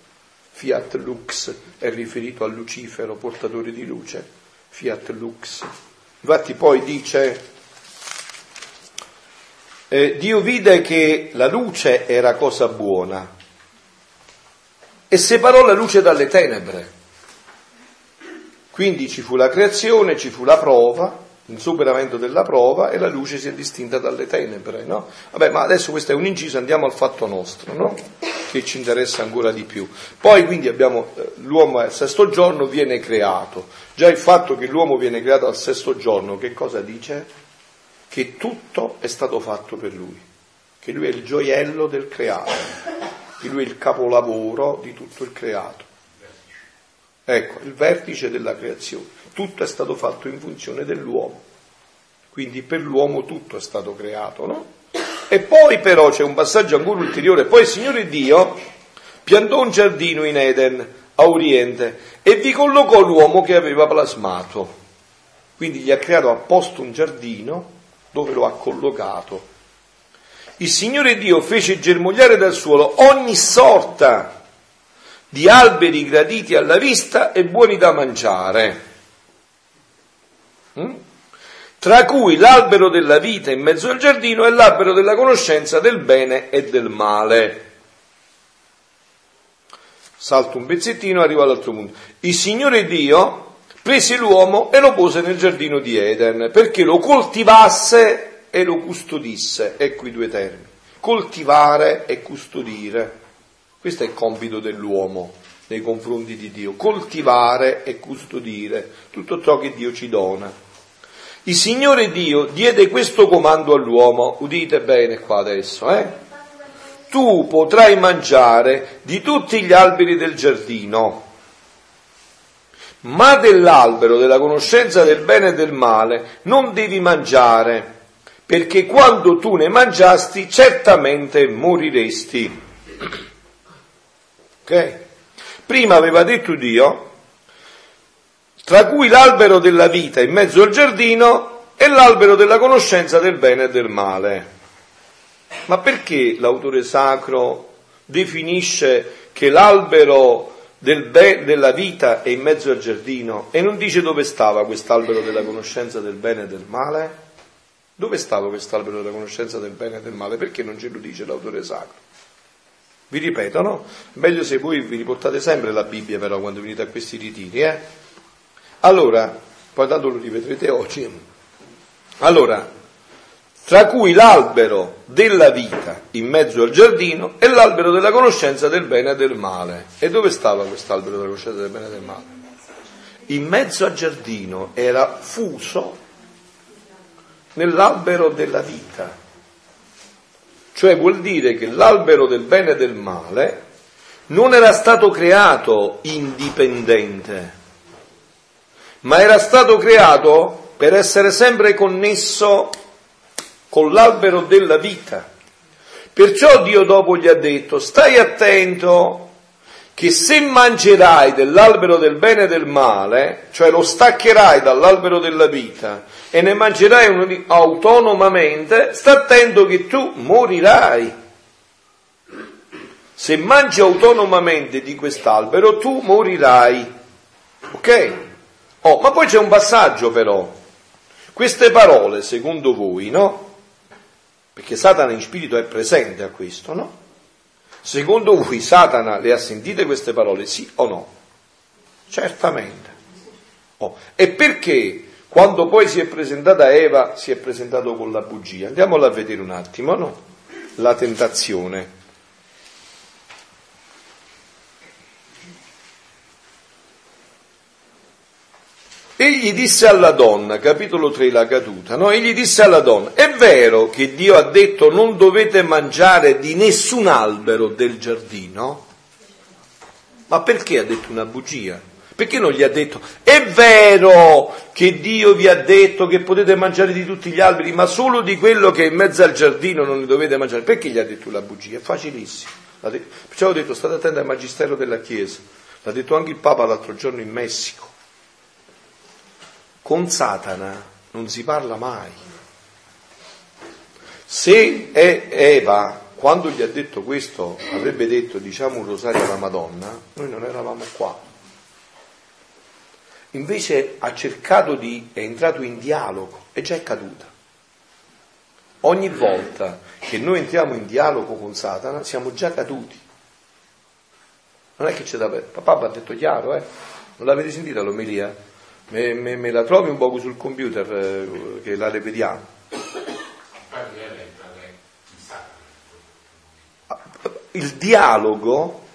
Fiat Lux è riferito a Lucifero, portatore di luce, Fiat Lux. Infatti poi dice, eh, Dio vide che la luce era cosa buona e separò la luce dalle tenebre. Quindi ci fu la creazione, ci fu la prova, il superamento della prova e la luce si è distinta dalle tenebre, no? Vabbè, ma adesso questo è un inciso, andiamo al fatto nostro, no? Che ci interessa ancora di più. Poi quindi abbiamo eh, l'uomo al sesto giorno viene creato. Già il fatto che l'uomo viene creato al sesto giorno, che cosa dice? Che tutto è stato fatto per lui, che lui è il gioiello del creato, che lui è il capolavoro di tutto il creato. Ecco, il vertice della creazione tutto è stato fatto in funzione dell'uomo. Quindi per l'uomo tutto è stato creato, no? E poi però c'è un passaggio ancora ulteriore, poi il Signore Dio piantò un giardino in Eden, a Oriente, e vi collocò l'uomo che aveva plasmato. Quindi gli ha creato apposta un giardino dove lo ha collocato. Il Signore Dio fece germogliare dal suolo ogni sorta di alberi graditi alla vista e buoni da mangiare Mm? tra cui l'albero della vita in mezzo al giardino e l'albero della conoscenza del bene e del male. Salto un pezzettino arrivo all'altro punto. Il Signore Dio prese l'uomo e lo pose nel giardino di Eden perché lo coltivasse e lo custodisse. Ecco i due termini. Coltivare e custodire. Questo è il compito dell'uomo nei confronti di Dio. Coltivare e custodire tutto ciò che Dio ci dona. Il Signore Dio diede questo comando all'uomo, udite bene qua adesso, eh? Tu potrai mangiare di tutti gli alberi del giardino, ma dell'albero della conoscenza del bene e del male non devi mangiare, perché quando tu ne mangiasti certamente moriresti. Ok? Prima aveva detto Dio, tra cui l'albero della vita in mezzo al giardino e l'albero della conoscenza del bene e del male. Ma perché l'autore sacro definisce che l'albero del be- della vita è in mezzo al giardino e non dice dove stava quest'albero della conoscenza del bene e del male? Dove stava quest'albero della conoscenza del bene e del male? Perché non ce lo dice l'autore sacro? Vi ripeto, no? Meglio se voi vi riportate sempre la Bibbia però quando venite a questi ritiri, eh? Allora, poi tanto lo rivedrete oggi. Allora, tra cui l'albero della vita in mezzo al giardino e l'albero della conoscenza del bene e del male. E dove stava quest'albero della conoscenza del bene e del male? In mezzo al giardino era fuso nell'albero della vita. Cioè vuol dire che l'albero del bene e del male non era stato creato indipendente, ma era stato creato per essere sempre connesso con l'albero della vita. Perciò Dio dopo gli ha detto, stai attento che se mangerai dell'albero del bene e del male, cioè lo staccherai dall'albero della vita e ne mangerai autonomamente, sta attento che tu morirai. Se mangi autonomamente di quest'albero, tu morirai. Ok? Oh, ma poi c'è un passaggio però. Queste parole, secondo voi, no? Perché Satana in spirito è presente a questo, no? Secondo voi Satana le ha sentite queste parole, sì o no? Certamente. Oh. E perché quando poi si è presentata Eva si è presentato con la bugia? Andiamola a vedere un attimo, no? La tentazione. Egli disse alla donna, capitolo 3, la caduta, no? Egli disse alla donna, è vero che Dio ha detto non dovete mangiare di nessun albero del giardino? Ma perché ha detto una bugia? Perché non gli ha detto, è vero che Dio vi ha detto che potete mangiare di tutti gli alberi, ma solo di quello che è in mezzo al giardino non ne dovete mangiare? Perché gli ha detto una bugia? È facilissimo. Perciò ho detto, state attenti al magistero della Chiesa. L'ha detto anche il Papa l'altro giorno in Messico con Satana non si parla mai. Se Eva, quando gli ha detto questo, avrebbe detto diciamo un rosario alla Madonna, noi non eravamo qua. Invece ha cercato di, è entrato in dialogo e già è caduta. Ogni volta che noi entriamo in dialogo con Satana siamo già caduti. Non è che c'è da... Papà ha detto chiaro, eh? Non l'avete sentita l'omelia? Me, me, me, la trovi un po' sul computer eh, che la ripetiamo. Il dialogo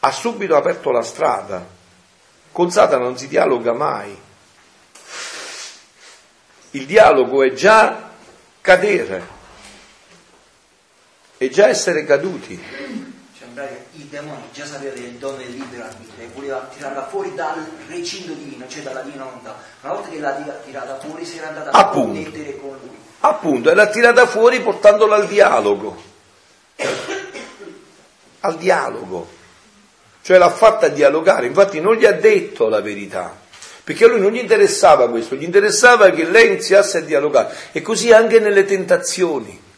ha subito aperto la strada. Con Satana non si dialoga mai. Il dialogo è già cadere, è già essere caduti i demoni già sapeva del dono del libero arbitrio e voleva tirarla fuori dal recinto divino, cioè dalla divina volontà. Una volta che l'ha tirata fuori si era andata a connettere con lui. Appunto, e l'ha tirata fuori portandola al dialogo. al dialogo. Cioè l'ha fatta dialogare, infatti non gli ha detto la verità, perché a lui non gli interessava questo, gli interessava che lei iniziasse a dialogare. E così anche nelle tentazioni.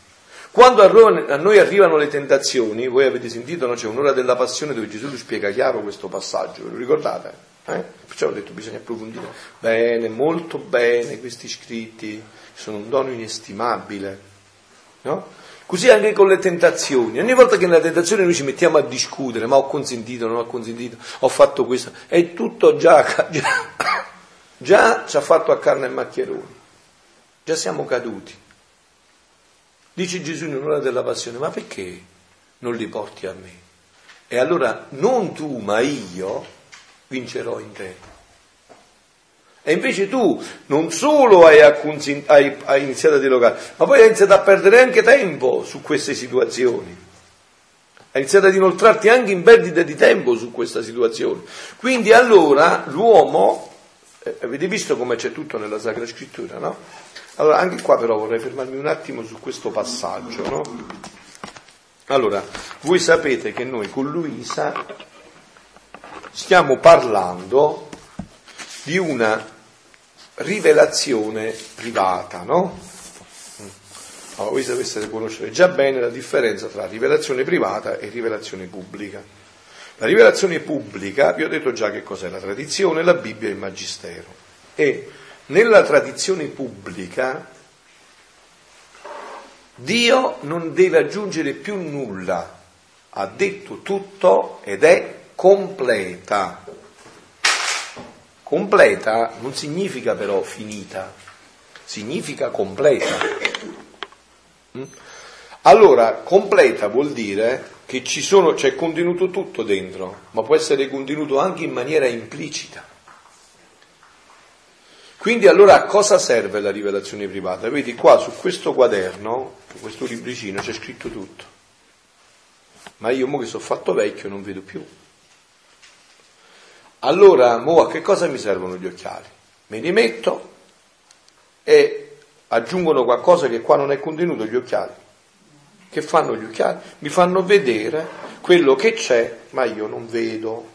Quando a noi arrivano le tentazioni, voi avete sentito, no? c'è un'ora della passione dove Gesù spiega chiaro questo passaggio, ve lo ricordate? Eh? Perciò ho detto bisogna approfondire bene, molto bene questi scritti, sono un dono inestimabile. No? Così anche con le tentazioni. Ogni volta che nella tentazione noi ci mettiamo a discutere, ma ho consentito, non ho consentito, ho fatto questo, è tutto già, già, già ci ha fatto a carne e maccheroni, già siamo caduti. Dice Gesù in un'ora della passione, ma perché non li porti a me? E allora non tu, ma io vincerò in te. E invece tu non solo hai, hai, hai iniziato a dialogare, ma poi hai iniziato a perdere anche tempo su queste situazioni. Hai iniziato ad inoltrarti anche in perdita di tempo su questa situazione. Quindi allora l'uomo, eh, avete visto come c'è tutto nella Sacra Scrittura, no? Allora, anche qua però vorrei fermarmi un attimo su questo passaggio, no? Allora, voi sapete che noi con Luisa stiamo parlando di una rivelazione privata, no? Allora, voi sapete conoscere già bene la differenza tra rivelazione privata e rivelazione pubblica. La rivelazione pubblica, vi ho detto già che cos'è la tradizione, la Bibbia e il Magistero. E nella tradizione pubblica Dio non deve aggiungere più nulla, ha detto tutto ed è completa. Completa non significa però finita, significa completa. Mm? Allora, completa vuol dire che ci sono, c'è contenuto tutto dentro, ma può essere contenuto anche in maniera implicita. Quindi allora a cosa serve la rivelazione privata? Vedi qua su questo quaderno, su questo libricino c'è scritto tutto. Ma io mo che sono fatto vecchio non vedo più. Allora, mo a che cosa mi servono gli occhiali? Me li metto e aggiungono qualcosa che qua non è contenuto gli occhiali. Che fanno gli occhiali? Mi fanno vedere quello che c'è, ma io non vedo.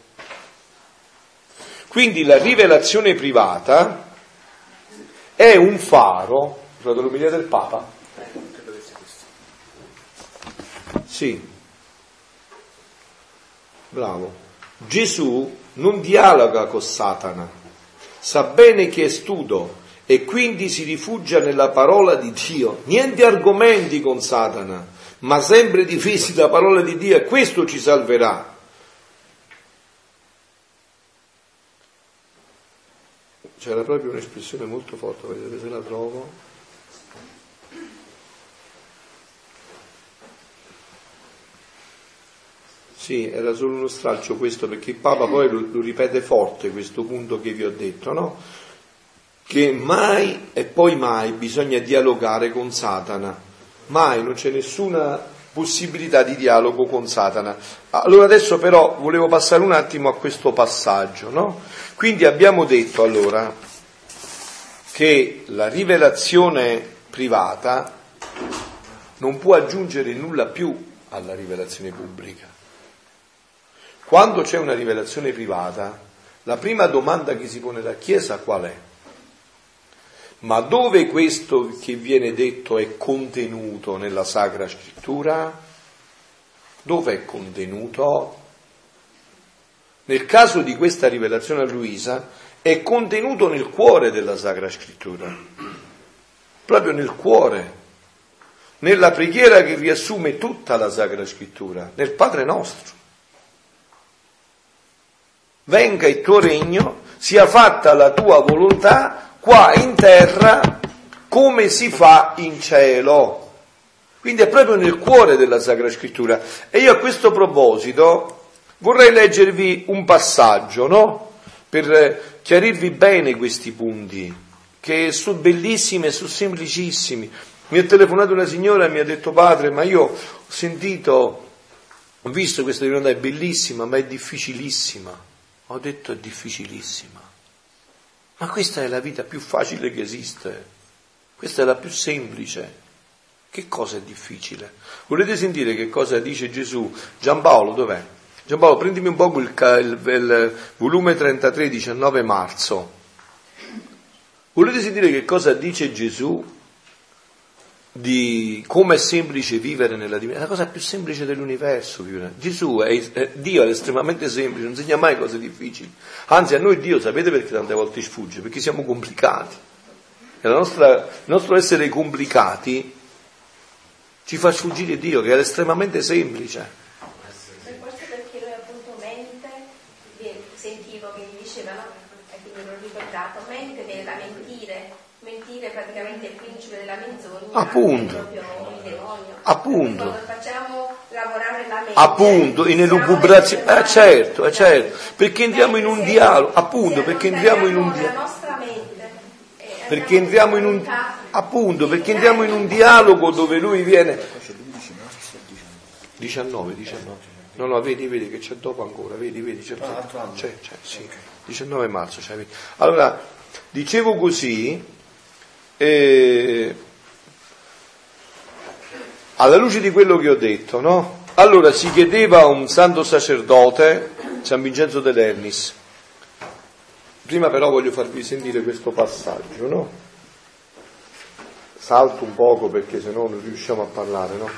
Quindi la rivelazione privata è un faro, scusate l'umilia del Papa? Sì, bravo. Gesù non dialoga con Satana, sa bene che è studo e quindi si rifugia nella parola di Dio. Niente argomenti con Satana, ma sempre difesi dalla parola di Dio e questo ci salverà. C'era proprio un'espressione molto forte, vedete se la trovo. Sì, era solo uno stralcio questo perché il Papa poi lo, lo ripete forte questo punto che vi ho detto, no? Che mai e poi mai bisogna dialogare con Satana. Mai, non c'è nessuna possibilità di dialogo con Satana. Allora adesso però volevo passare un attimo a questo passaggio, no? Quindi abbiamo detto allora che la rivelazione privata non può aggiungere nulla più alla rivelazione pubblica. Quando c'è una rivelazione privata, la prima domanda che si pone la Chiesa qual è? Ma dove questo che viene detto è contenuto nella Sacra Scrittura? Dove è contenuto? Nel caso di questa rivelazione a Luisa è contenuto nel cuore della Sacra Scrittura, proprio nel cuore, nella preghiera che riassume tutta la Sacra Scrittura, nel Padre nostro. Venga il tuo regno, sia fatta la tua volontà qua in terra come si fa in cielo. Quindi è proprio nel cuore della Sacra Scrittura. E io a questo proposito Vorrei leggervi un passaggio, no? Per chiarirvi bene questi punti, che sono bellissimi e sono semplicissimi. Mi ha telefonato una signora e mi ha detto, padre, ma io ho sentito, ho visto questa divinità, è bellissima, ma è difficilissima. Ho detto, è difficilissima. Ma questa è la vita più facile che esiste. Questa è la più semplice. Che cosa è difficile? Volete sentire che cosa dice Gesù? Giampaolo dov'è? Giampaolo, prendimi un po' il, il, il volume 33, 19 marzo. Volete sentire che cosa dice Gesù di come è semplice vivere nella divinità? È la cosa più semplice dell'universo. Vivere. Gesù è, è, Dio è estremamente semplice, non insegna mai cose difficili. Anzi, a noi Dio sapete perché tante volte sfugge? Perché siamo complicati. E nostra, il nostro essere complicati ci fa sfuggire Dio, che è estremamente semplice. praticamente il principe appunto. Appunto. Facciamo lavorare la mente appunto in elucubrazione. Eh, certo, eh, certo. Perché entriamo in un dialogo. Appunto perché entriamo in un dialogo perché entriamo in un appunto perché entriamo in un dialogo dove lui viene 19 19 No, no, vedi, vedi che c'è dopo ancora, vedi, vedi, c'è, c'è, c'è sì, 19 marzo c'è. Allora, dicevo così, e alla luce di quello che ho detto, no? Allora si chiedeva a un santo sacerdote, San Vincenzo de Lernis, prima però voglio farvi sentire questo passaggio, no? Salto un poco perché se no non riusciamo a parlare, no?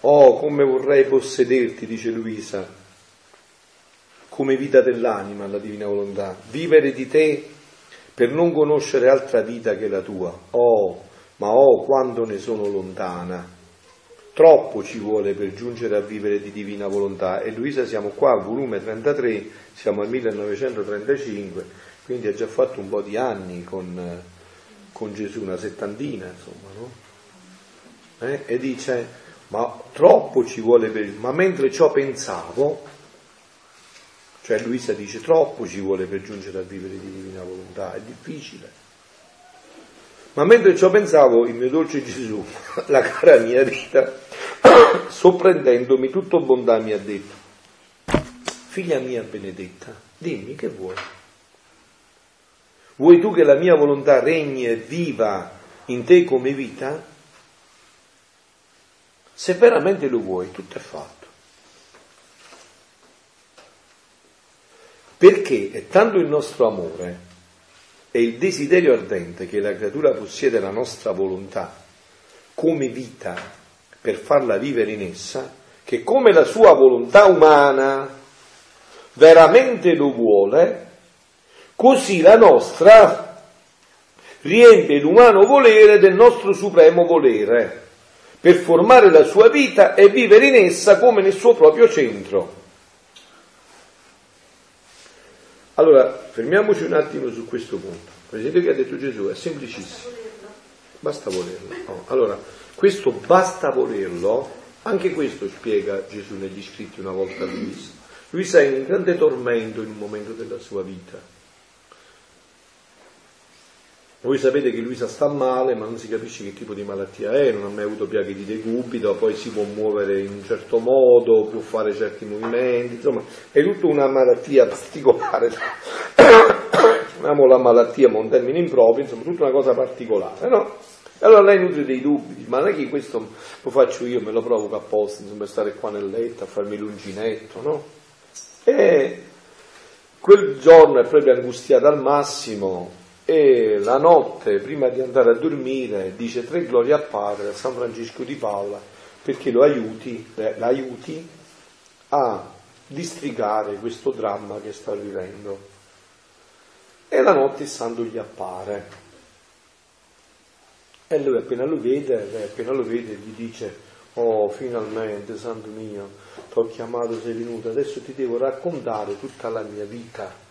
Oh, come vorrei possederti, dice Luisa, come vita dell'anima, la divina volontà, vivere di te per non conoscere altra vita che la tua. Oh, ma oh, quando ne sono lontana. Troppo ci vuole per giungere a vivere di divina volontà. E Luisa siamo qua, volume 33, siamo al 1935, quindi ha già fatto un po' di anni con, con Gesù, una settantina, insomma, no? Eh? E dice ma troppo ci vuole per. Ma mentre ciò pensavo, cioè Luisa dice troppo ci vuole per giungere a vivere di divina volontà, è difficile. Ma mentre ciò pensavo, il mio dolce Gesù, la cara mia vita, sorprendendomi tutto bontà mi ha detto, figlia mia benedetta, dimmi che vuoi. Vuoi tu che la mia volontà regni e viva in te come vita? Se veramente lo vuoi, tutto è fatto. Perché è tanto il nostro amore e il desiderio ardente che la creatura possiede la nostra volontà come vita per farla vivere in essa, che come la sua volontà umana veramente lo vuole, così la nostra riempie l'umano volere del nostro supremo volere, per formare la sua vita e vivere in essa come nel suo proprio centro. Allora, fermiamoci un attimo su questo punto. Per esempio che ha detto Gesù è semplicissimo. Basta volerlo. No. Allora, questo basta volerlo, anche questo spiega Gesù negli scritti una volta a Luisa. Luisa è in grande tormento in un momento della sua vita voi sapete che Luisa sta male, ma non si capisce che tipo di malattia è, non ha mai avuto piaghe di decubito, poi si può muovere in un certo modo, può fare certi movimenti, insomma, è tutta una malattia particolare. Chiamiamo la malattia, ma un termine improprio, insomma, tutta una cosa particolare, no? Allora lei nutre dei dubbi, ma non è che questo lo faccio io, me lo provoco apposta, insomma, stare qua nel letto, a farmi l'uncinetto, no? E quel giorno è proprio angustiata al massimo, e la notte prima di andare a dormire dice tre glorie al Padre a San Francesco di Paola perché lo aiuti, l'aiuti a districare questo dramma che sta vivendo. E la notte il santo gli appare. E lui appena lo vede, appena lo vede gli dice, oh finalmente santo mio, ti ho chiamato, sei venuto, adesso ti devo raccontare tutta la mia vita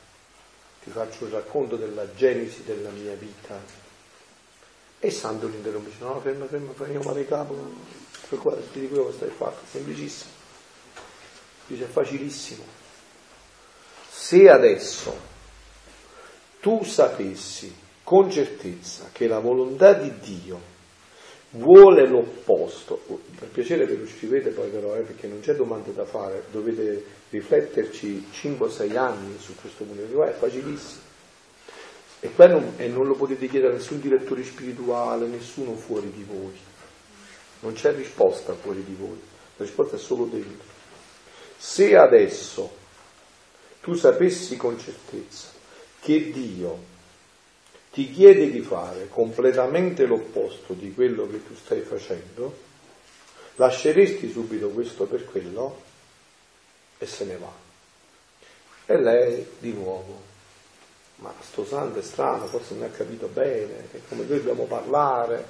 ti faccio il racconto della genesi della mia vita. E Santo l'interrompe, no, ferma, ferma, ferma, male capo, per qua ti dico cosa stai fatto, semplicissimo. Dice, è facilissimo. Se adesso tu sapessi con certezza che la volontà di Dio vuole l'opposto, per piacere ve lo scrivete poi però, eh, perché non c'è domande da fare, dovete rifletterci 5-6 anni su questo punto di vista, è facilissimo. E, non, e non lo potete chiedere a nessun direttore spirituale, nessuno fuori di voi. Non c'è risposta fuori di voi, la risposta è solo dentro. Se adesso tu sapessi con certezza che Dio ti chiede di fare completamente l'opposto di quello che tu stai facendo, lasceresti subito questo per quello e se ne va. E lei di nuovo, ma sto santo è strano, forse non ha capito bene, che come noi dobbiamo parlare,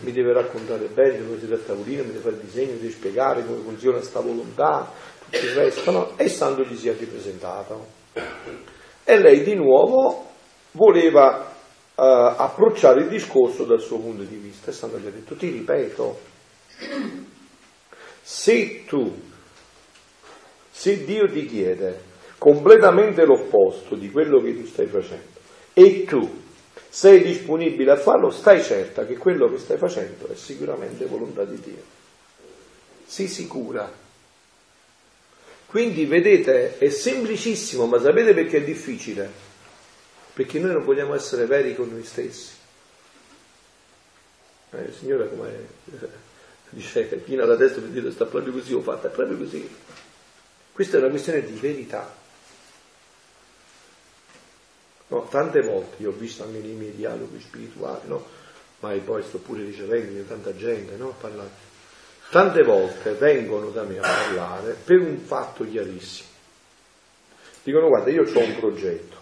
mi deve raccontare bene dove siete a tavolino, mi deve fare il disegno, mi deve spiegare come funziona questa volontà, tutto il resto, no? E il santo gli si è ripresentato. E lei di nuovo voleva approcciare il discorso dal suo punto di vista. E Sandro gli ha detto, ti ripeto, se tu, se Dio ti chiede completamente l'opposto di quello che tu stai facendo e tu sei disponibile a farlo, stai certa che quello che stai facendo è sicuramente volontà di Dio. Sii sicura. Quindi vedete, è semplicissimo, ma sapete perché è difficile? Perché noi non vogliamo essere veri con noi stessi. Eh, il Signore come eh, dice, china la testa per dire sta proprio così, ho fatto, è proprio così. Questa è una questione di verità. No, tante volte io ho visto anche nei miei dialoghi spirituali, no? ma poi sto pure ricevendo di tanta gente no? a parlare. Tante volte vengono da me a parlare per un fatto chiarissimo. Dicono guarda io ho un progetto,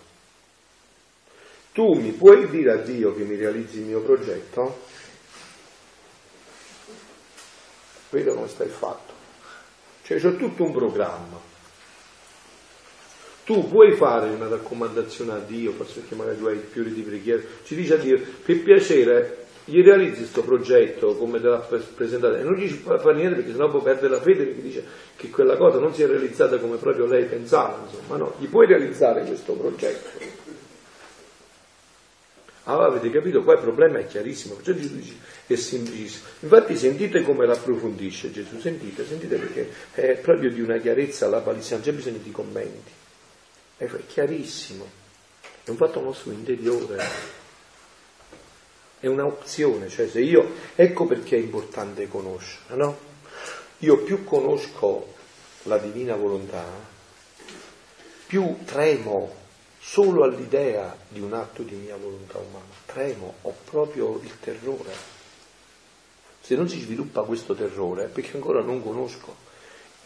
tu mi puoi dire a Dio che mi realizzi il mio progetto? Vedo come stai fatto. Cioè c'è tutto un programma. Tu puoi fare una raccomandazione a Dio, forse perché magari tu hai fiore di preghiera, ci dice a Dio, per piacere, gli realizzi questo progetto come te l'ha presentato e non gli fa niente perché sennò poi perde la fede perché dice che quella cosa non si è realizzata come proprio lei pensava, insomma, no, gli puoi realizzare questo progetto allora avete capito? Qua il problema è chiarissimo, perciò Gesù dice è semplicissimo. Infatti sentite come l'approfondisce Gesù, sentite, sentite perché è proprio di una chiarezza la palissima, non c'è bisogno di commenti, è chiarissimo. è un fatto nostro interiore, è un'opzione, cioè se io, ecco perché è importante conoscere, no? Io più conosco la divina volontà, più tremo solo all'idea di un atto di mia volontà umana, tremo, ho proprio il terrore. Se non si sviluppa questo terrore è perché ancora non conosco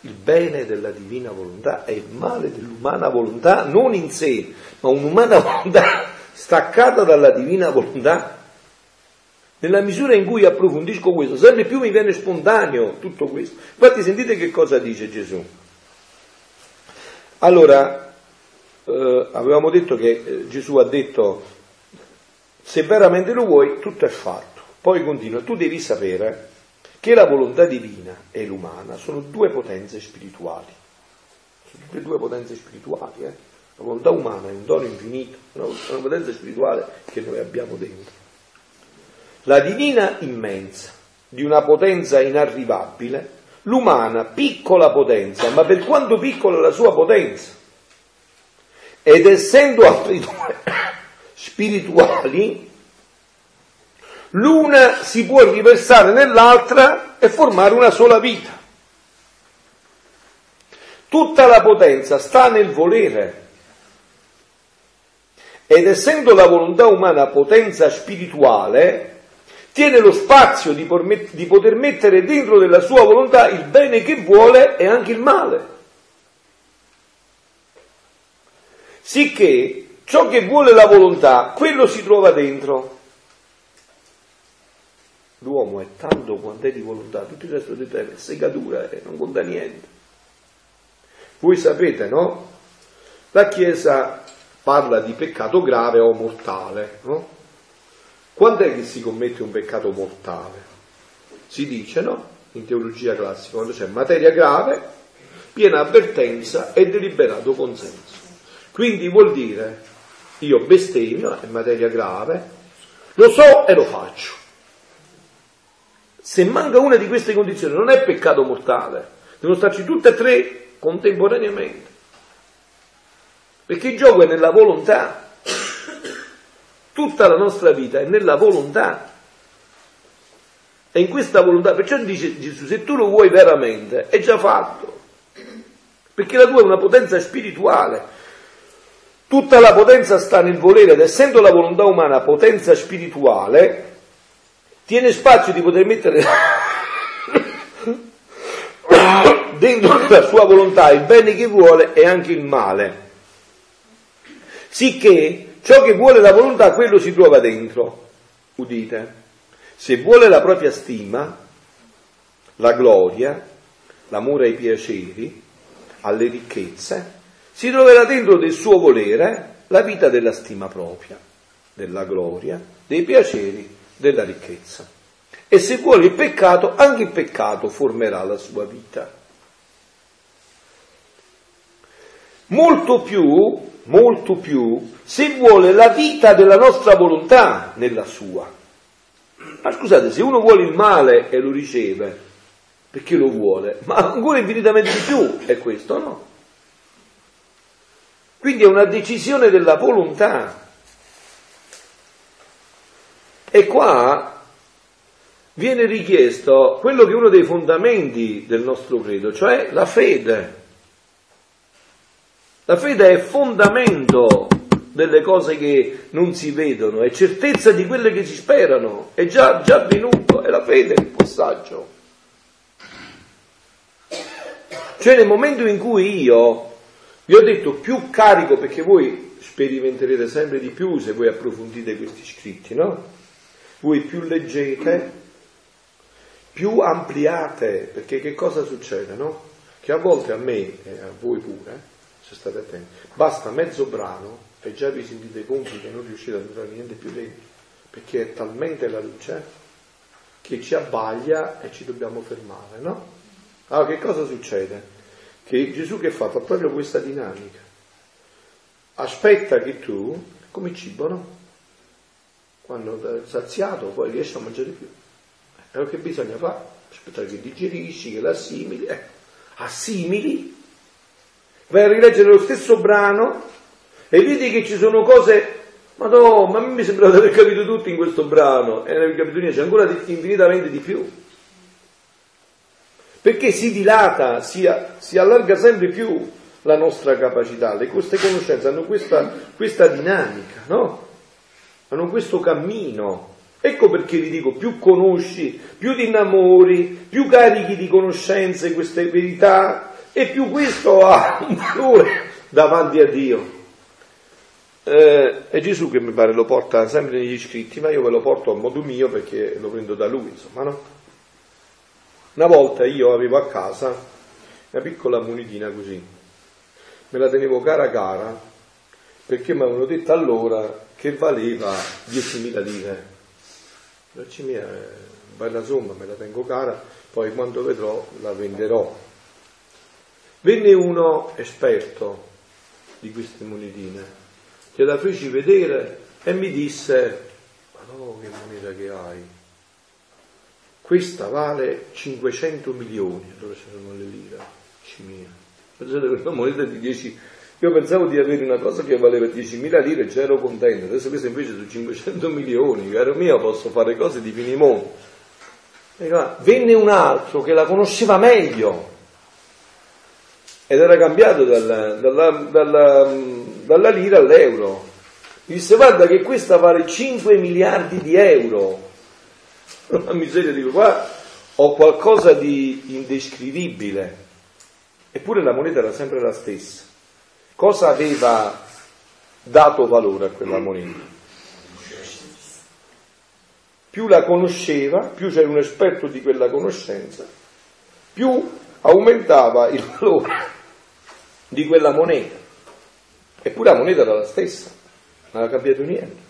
il bene della divina volontà e il male dell'umana volontà, non in sé, ma un'umana volontà staccata dalla divina volontà. Nella misura in cui approfondisco questo, sempre più mi viene spontaneo tutto questo. Infatti sentite che cosa dice Gesù. Allora, eh, avevamo detto che eh, Gesù ha detto, se veramente lo vuoi, tutto è fatto. Poi continua, tu devi sapere che la volontà divina e l'umana sono due potenze spirituali. Sono tutte due potenze spirituali. Eh? La volontà umana è un dono infinito, una, una potenza spirituale che noi abbiamo dentro. La divina immensa, di una potenza inarrivabile, l'umana piccola potenza, ma per quanto piccola la sua potenza. Ed essendo altri due spirituali, l'una si può riversare nell'altra e formare una sola vita. Tutta la potenza sta nel volere. Ed essendo la volontà umana potenza spirituale, tiene lo spazio di, poter mettere dentro della sua volontà il bene che vuole e anche il male. Sicché ciò che vuole la volontà, quello si trova dentro L'uomo è tanto quanto è di volontà, tutto il resto di te è segatura e non conta niente. Voi sapete, no? La Chiesa parla di peccato grave o mortale, no? Quando è che si commette un peccato mortale? Si dice, no? In teologia classica, quando c'è materia grave, piena avvertenza e deliberato consenso. Quindi vuol dire, io bestemmio, è materia grave, lo so e lo faccio. Se manca una di queste condizioni non è peccato mortale, devono starci tutte e tre contemporaneamente. Perché il gioco è nella volontà. Tutta la nostra vita è nella volontà. E in questa volontà, perciò dice Gesù, se tu lo vuoi veramente, è già fatto. Perché la tua è una potenza spirituale. Tutta la potenza sta nel volere ed essendo la volontà umana potenza spirituale, tiene spazio di poter mettere dentro la sua volontà il bene che vuole e anche il male. Sicché ciò che vuole la volontà, quello si trova dentro. Udite, se vuole la propria stima, la gloria, l'amore ai piaceri, alle ricchezze, si troverà dentro del suo volere la vita della stima propria, della gloria, dei piaceri della ricchezza. E se vuole il peccato, anche il peccato formerà la sua vita. Molto più, molto più, se vuole la vita della nostra volontà nella sua. Ma scusate, se uno vuole il male e lo riceve, perché lo vuole? Ma ancora infinitamente di più è questo, no? Quindi è una decisione della volontà. E qua viene richiesto quello che è uno dei fondamenti del nostro credo, cioè la fede. La fede è fondamento delle cose che non si vedono, è certezza di quelle che si sperano, è già, già avvenuto, è la fede il passaggio. Cioè nel momento in cui io vi ho detto più carico, perché voi sperimenterete sempre di più se voi approfondite questi scritti, no? voi più leggete, più ampliate, perché che cosa succede, no? Che a volte a me e a voi pure, se state attenti, basta mezzo brano e già vi sentite conti che non riuscite a entrare niente più dentro, perché è talmente la luce che ci abbaglia e ci dobbiamo fermare, no? Allora che cosa succede? Che Gesù che fa? Fa proprio questa dinamica. Aspetta che tu, come cibo, no? quando è saziato poi riesce a mangiare più. E allora che bisogna fare? Aspettare che digerisci, che l'assimili, ecco, assimili, vai a rileggere lo stesso brano, E vedi che ci sono cose, ma no, ma mi sembra di aver capito tutto in questo brano, e nel capitolo c'è ancora infinitamente di più. Perché si dilata, si, si allarga sempre più la nostra capacità, le, queste conoscenze hanno questa, questa dinamica, no? Hanno questo cammino. Ecco perché vi dico, più conosci, più ti innamori, più carichi di conoscenze queste verità e più questo ha un valore davanti a Dio. Eh, è Gesù che mi pare lo porta sempre negli scritti, ma io ve lo porto a modo mio perché lo prendo da lui, insomma, no? Una volta io avevo a casa una piccola monetina così, me la tenevo cara cara perché mi avevano detto allora che valeva 10.000 lire. Dici mia, bella somma, me la tengo cara, poi quando vedrò la venderò. Venne uno esperto di queste monetine gliela feci vedere e mi disse, ma no che moneta che hai, questa vale 500 milioni, allora c'erano le lire, cimia. Pensate questa moneta di 10, io pensavo di avere una cosa che valeva 10.000 lire e già ero contento, adesso questa invece sono 500 milioni, caro mio, posso fare cose di finimondo. Venne un altro che la conosceva meglio ed era cambiato dalla, dalla, dalla dalla lira all'euro. Disse guarda che questa vale 5 miliardi di euro. La miseria dico qua ho qualcosa di indescrivibile. Eppure la moneta era sempre la stessa. Cosa aveva dato valore a quella moneta? Più la conosceva, più c'era un esperto di quella conoscenza, più aumentava il valore di quella moneta. Eppure la moneta era la stessa, non aveva cambiato niente.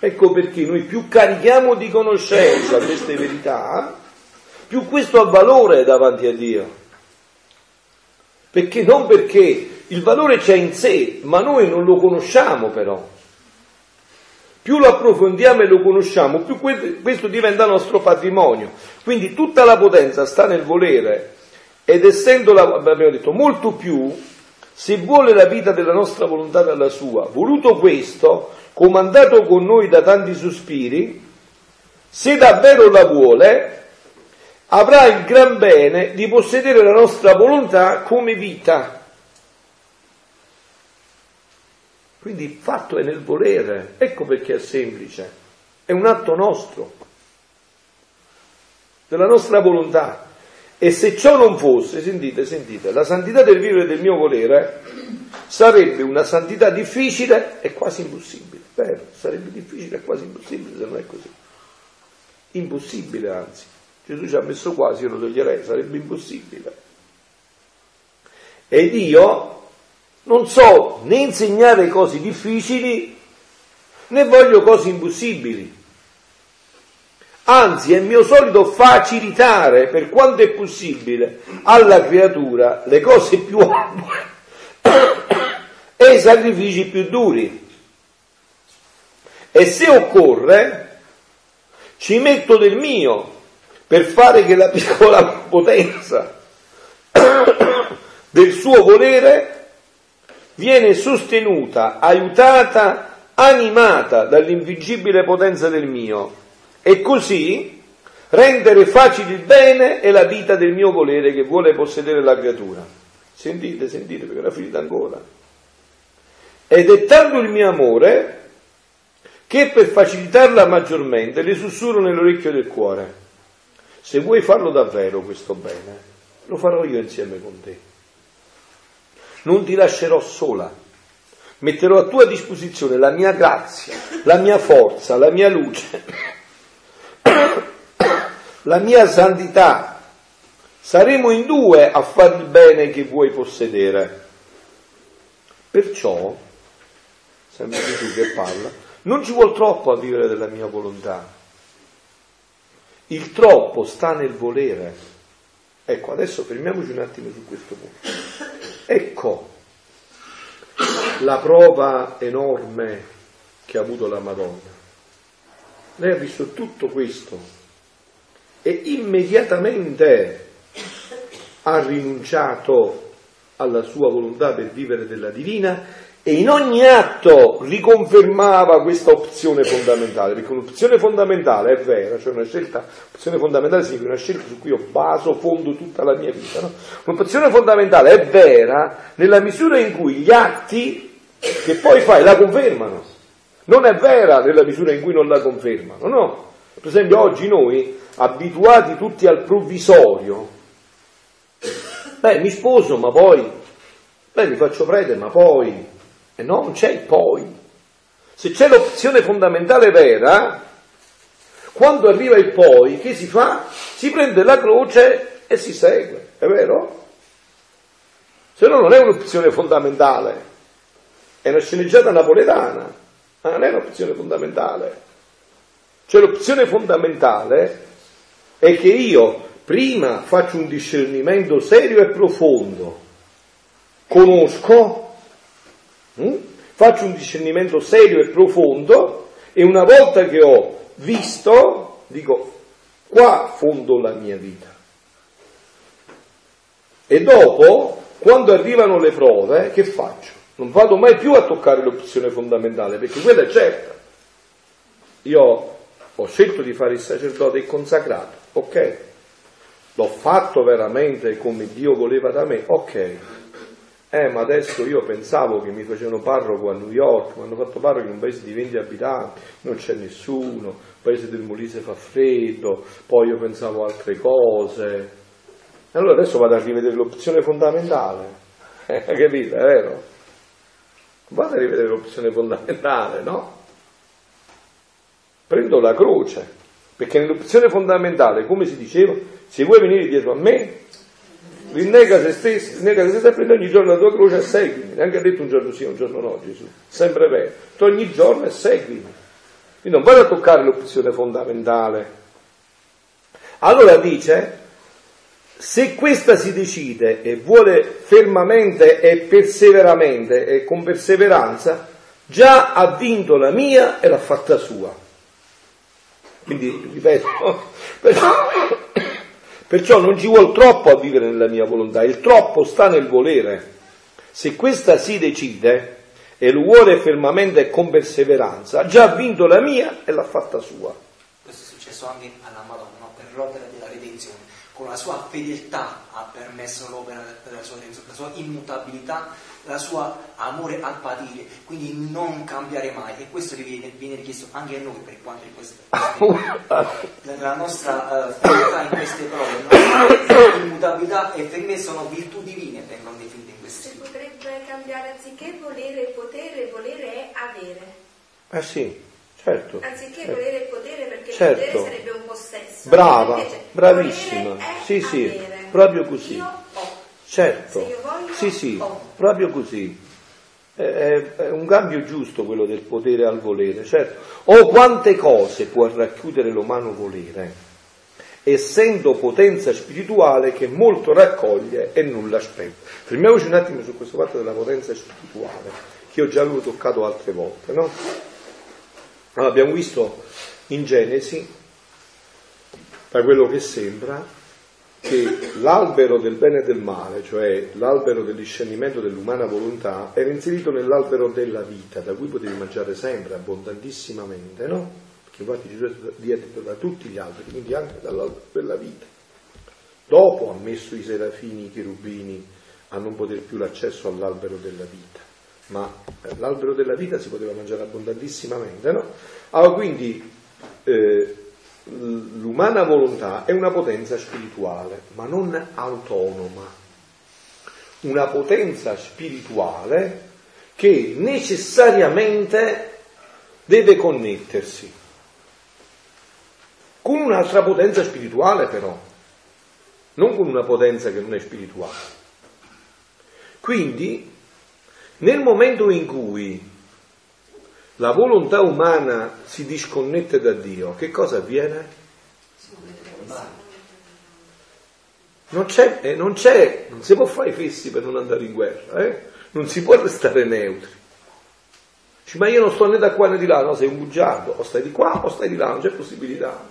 Ecco perché noi più carichiamo di conoscenza queste verità, più questo ha valore davanti a Dio. Perché non perché il valore c'è in sé, ma noi non lo conosciamo però. Più lo approfondiamo e lo conosciamo, più questo diventa nostro patrimonio. Quindi tutta la potenza sta nel volere ed essendo, abbiamo detto, molto più se vuole la vita della nostra volontà dalla sua, voluto questo, comandato con noi da tanti sospiri, se davvero la vuole, avrà il gran bene di possedere la nostra volontà come vita. Quindi il fatto è nel volere, ecco perché è semplice, è un atto nostro, della nostra volontà. E se ciò non fosse, sentite, sentite, la santità del vivere del mio volere sarebbe una santità difficile e quasi impossibile. Vero, sarebbe difficile e quasi impossibile se non è così. Impossibile anzi. Gesù ci ha messo quasi, io lo toglierei, sarebbe impossibile. Ed io non so né insegnare cose difficili né voglio cose impossibili. Anzi, è mio solito facilitare per quanto è possibile alla creatura le cose più ardue e i sacrifici più duri. E se occorre, ci metto del mio per fare che la piccola potenza del suo volere viene sostenuta, aiutata, animata dall'invincibile potenza del mio e così rendere facile il bene e la vita del mio volere che vuole possedere la creatura. Sentite, sentite, perché era finita ancora. Ed è tanto il mio amore che per facilitarla maggiormente le sussurro nell'orecchio del cuore. Se vuoi farlo davvero questo bene, lo farò io insieme con te. Non ti lascerò sola. Metterò a tua disposizione la mia grazia, la mia forza, la mia luce la mia santità. Saremo in due a fare il bene che vuoi possedere. Perciò, sempre Gesù che parla, non ci vuol troppo a vivere della mia volontà. Il troppo sta nel volere. Ecco, adesso fermiamoci un attimo su questo punto. Ecco la prova enorme che ha avuto la Madonna. Lei ha visto tutto questo e immediatamente ha rinunciato alla sua volontà per vivere della divina e in ogni atto riconfermava questa opzione fondamentale, perché un'opzione fondamentale è vera, cioè una scelta, opzione fondamentale significa una scelta su cui io baso, fondo tutta la mia vita. No? Un'opzione fondamentale è vera nella misura in cui gli atti che poi fai la confermano, non è vera nella misura in cui non la confermano, no? Per esempio oggi noi, abituati tutti al provvisorio, beh mi sposo ma poi, beh mi faccio prete ma poi, e no, non c'è il poi. Se c'è l'opzione fondamentale vera, quando arriva il poi, che si fa? Si prende la croce e si segue, è vero? Se no non è un'opzione fondamentale, è una sceneggiata napoletana, ma non è un'opzione fondamentale. Cioè l'opzione fondamentale è che io prima faccio un discernimento serio e profondo, conosco Mm? Faccio un discernimento serio e profondo e una volta che ho visto, dico, qua fondo la mia vita. E dopo, quando arrivano le prove, che faccio? Non vado mai più a toccare l'opzione fondamentale, perché quella è certa. Io ho scelto di fare il sacerdote consacrato, ok? L'ho fatto veramente come Dio voleva da me, ok eh, ma adesso io pensavo che mi facevano parroco a New York, mi hanno fatto parroco in un paese di 20 abitanti, non c'è nessuno, il paese del Molise fa freddo, poi io pensavo altre cose. Allora adesso vado a rivedere l'opzione fondamentale. Eh, capito, è vero? Vado a rivedere l'opzione fondamentale, no? Prendo la croce, perché nell'opzione fondamentale, come si diceva, se vuoi venire dietro a me, rinnega se stesso, nega se stesso, prendi ogni giorno la tua croce e seguimi. Neanche ha detto un giorno sì, un giorno no Gesù, sempre vero. Tu ogni giorno e seguimi. Quindi non vai a toccare l'opzione fondamentale. Allora dice, se questa si decide e vuole fermamente e perseveramente e con perseveranza, già ha vinto la mia e l'ha fatta sua. Quindi, ripeto, però, Perciò non ci vuole troppo a vivere nella mia volontà, il troppo sta nel volere. Se questa si decide e lo vuole fermamente e con perseveranza, ha già vinto la mia e l'ha fatta sua. Questo è successo anche alla Madonna per l'opera della redenzione. Con la sua fedeltà ha permesso l'opera della sua redenzione, la sua immutabilità la sua amore al patire, quindi non cambiare mai. E questo viene, viene richiesto anche a noi per quanto riguarda la nostra uh, fedeltà in queste prove. Immutabilità e fermezza sono virtù divine, vengono definite in queste Si potrebbe cambiare anziché volere e potere, volere è avere. Ah sì, certo. Anziché certo. volere e potere, perché certo. il potere sarebbe un possesso. Brava, bravissima. Sì, sì, avere. proprio così. Io ho. Certo, voglio, sì, sì, ho. proprio così. È, è un cambio giusto quello del potere al volere, certo. O quante cose può racchiudere l'umano volere, essendo potenza spirituale che molto raccoglie e nulla aspetta. Fermiamoci un attimo su questo fatto della potenza spirituale, che io già avevo toccato altre volte, no? Allora, abbiamo visto in Genesi, da quello che sembra, che l'albero del bene e del male, cioè l'albero del discernimento dell'umana volontà, era inserito nell'albero della vita, da cui potevi mangiare sempre, abbondantissimamente, no? Perché infatti Gesù diede da tutti gli alberi, quindi anche dall'albero della vita. Dopo ha messo i serafini, i cherubini a non poter più l'accesso all'albero della vita, ma l'albero della vita si poteva mangiare abbondantissimamente, no? Allora quindi eh, l'umana volontà è una potenza spirituale, ma non autonoma. Una potenza spirituale che necessariamente deve connettersi con un'altra potenza spirituale però, non con una potenza che non è spirituale. Quindi, nel momento in cui la volontà umana si disconnette da Dio, che cosa avviene? Non c'è, eh, non c'è, non si può fare i fessi per non andare in guerra, eh? non si può restare neutri. Dici, ma io non sto né da qua né di là, no, sei un bugiardo, o stai di qua o stai di là, non c'è possibilità.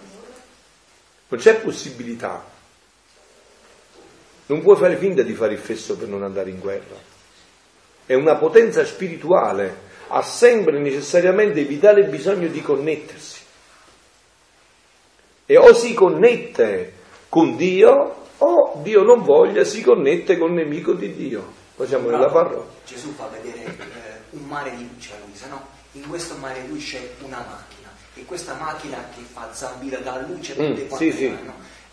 Non c'è possibilità. Non puoi fare finta di fare il fesso per non andare in guerra. È una potenza spirituale, ha sempre necessariamente vitale bisogno di connettersi. E o si connette con Dio o Dio non voglia si connette con il nemico di Dio. Facciamo nella parola. Gesù fa vedere eh, un mare di luce a Luisa, no? In questo mare di luce c'è una macchina e questa macchina che fa zambire dalla luce mm, quante sì, sì.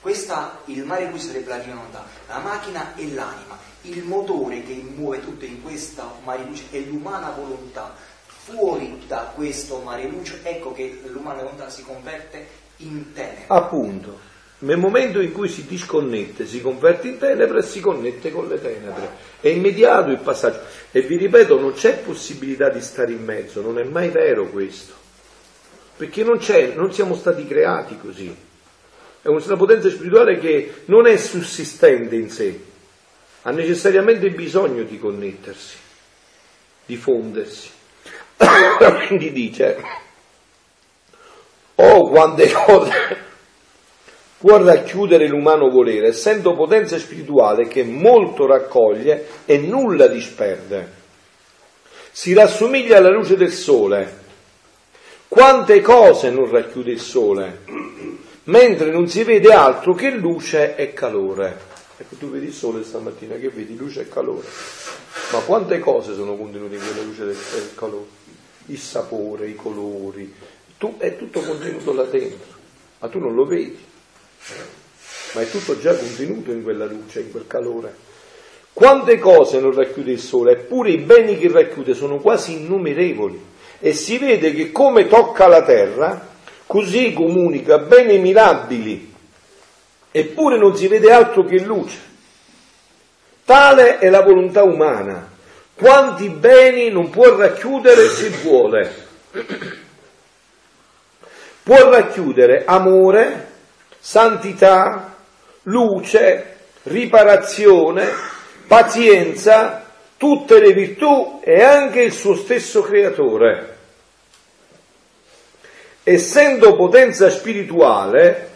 Questa, il mare di luce sarebbe la divina volontà, la macchina è l'anima, il motore che muove tutto in questa mare luce è l'umana volontà. Fuori da questo mare luce, ecco che l'umana volontà si converte in tenebre. Appunto. Nel momento in cui si disconnette, si converte in tenebre e si connette con le tenebre. È immediato il passaggio. E vi ripeto, non c'è possibilità di stare in mezzo, non è mai vero questo. Perché non, non siamo stati creati così. È una potenza spirituale che non è sussistente in sé, ha necessariamente bisogno di connettersi, di fondersi. Quindi dice, oh quante cose può racchiudere l'umano volere, essendo potenza spirituale che molto raccoglie e nulla disperde. Si rassomiglia alla luce del sole. Quante cose non racchiude il sole, mentre non si vede altro che luce e calore. Ecco, tu vedi il sole stamattina, che vedi luce e calore. Ma quante cose sono contenute in quella luce del, del calore? Il sapore, i colori, tu, è tutto contenuto là dentro, ma tu non lo vedi ma è tutto già contenuto in quella luce, in quel calore. Quante cose non racchiude il sole, eppure i beni che racchiude sono quasi innumerevoli e si vede che come tocca la terra, così comunica beni mirabili, eppure non si vede altro che luce. Tale è la volontà umana. Quanti beni non può racchiudere se vuole? Può racchiudere amore, santità, luce, riparazione, pazienza, tutte le virtù e anche il suo stesso creatore. Essendo potenza spirituale,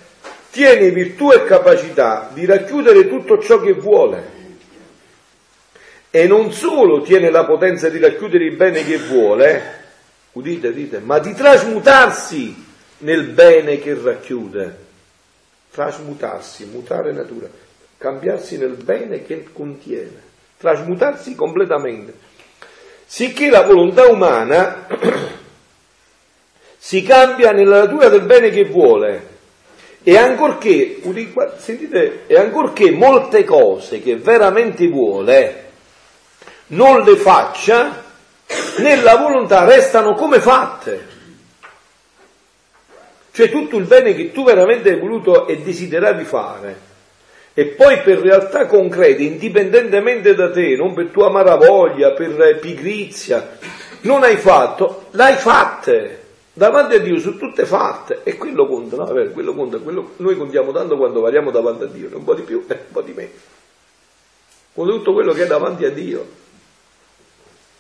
tiene virtù e capacità di racchiudere tutto ciò che vuole. E non solo tiene la potenza di racchiudere il bene che vuole, udite, udite, ma di trasmutarsi nel bene che racchiude trasmutarsi, mutare natura, cambiarsi nel bene che contiene, trasmutarsi completamente. Sicché la volontà umana si cambia nella natura del bene che vuole e ancorché, sentite, e ancorché molte cose che veramente vuole non le faccia, nella volontà restano come fatte. Cioè tutto il bene che tu veramente hai voluto e desideravi fare. E poi per realtà concrete, indipendentemente da te, non per tua maravoglia, per pigrizia, non hai fatto, l'hai fatte. Davanti a Dio sono tutte fatte e quello conta, no? Vabbè, quello conta, quello, noi contiamo tanto quando valiamo davanti a Dio, un po' di più e un po' di meno. Conta tutto quello che è davanti a Dio.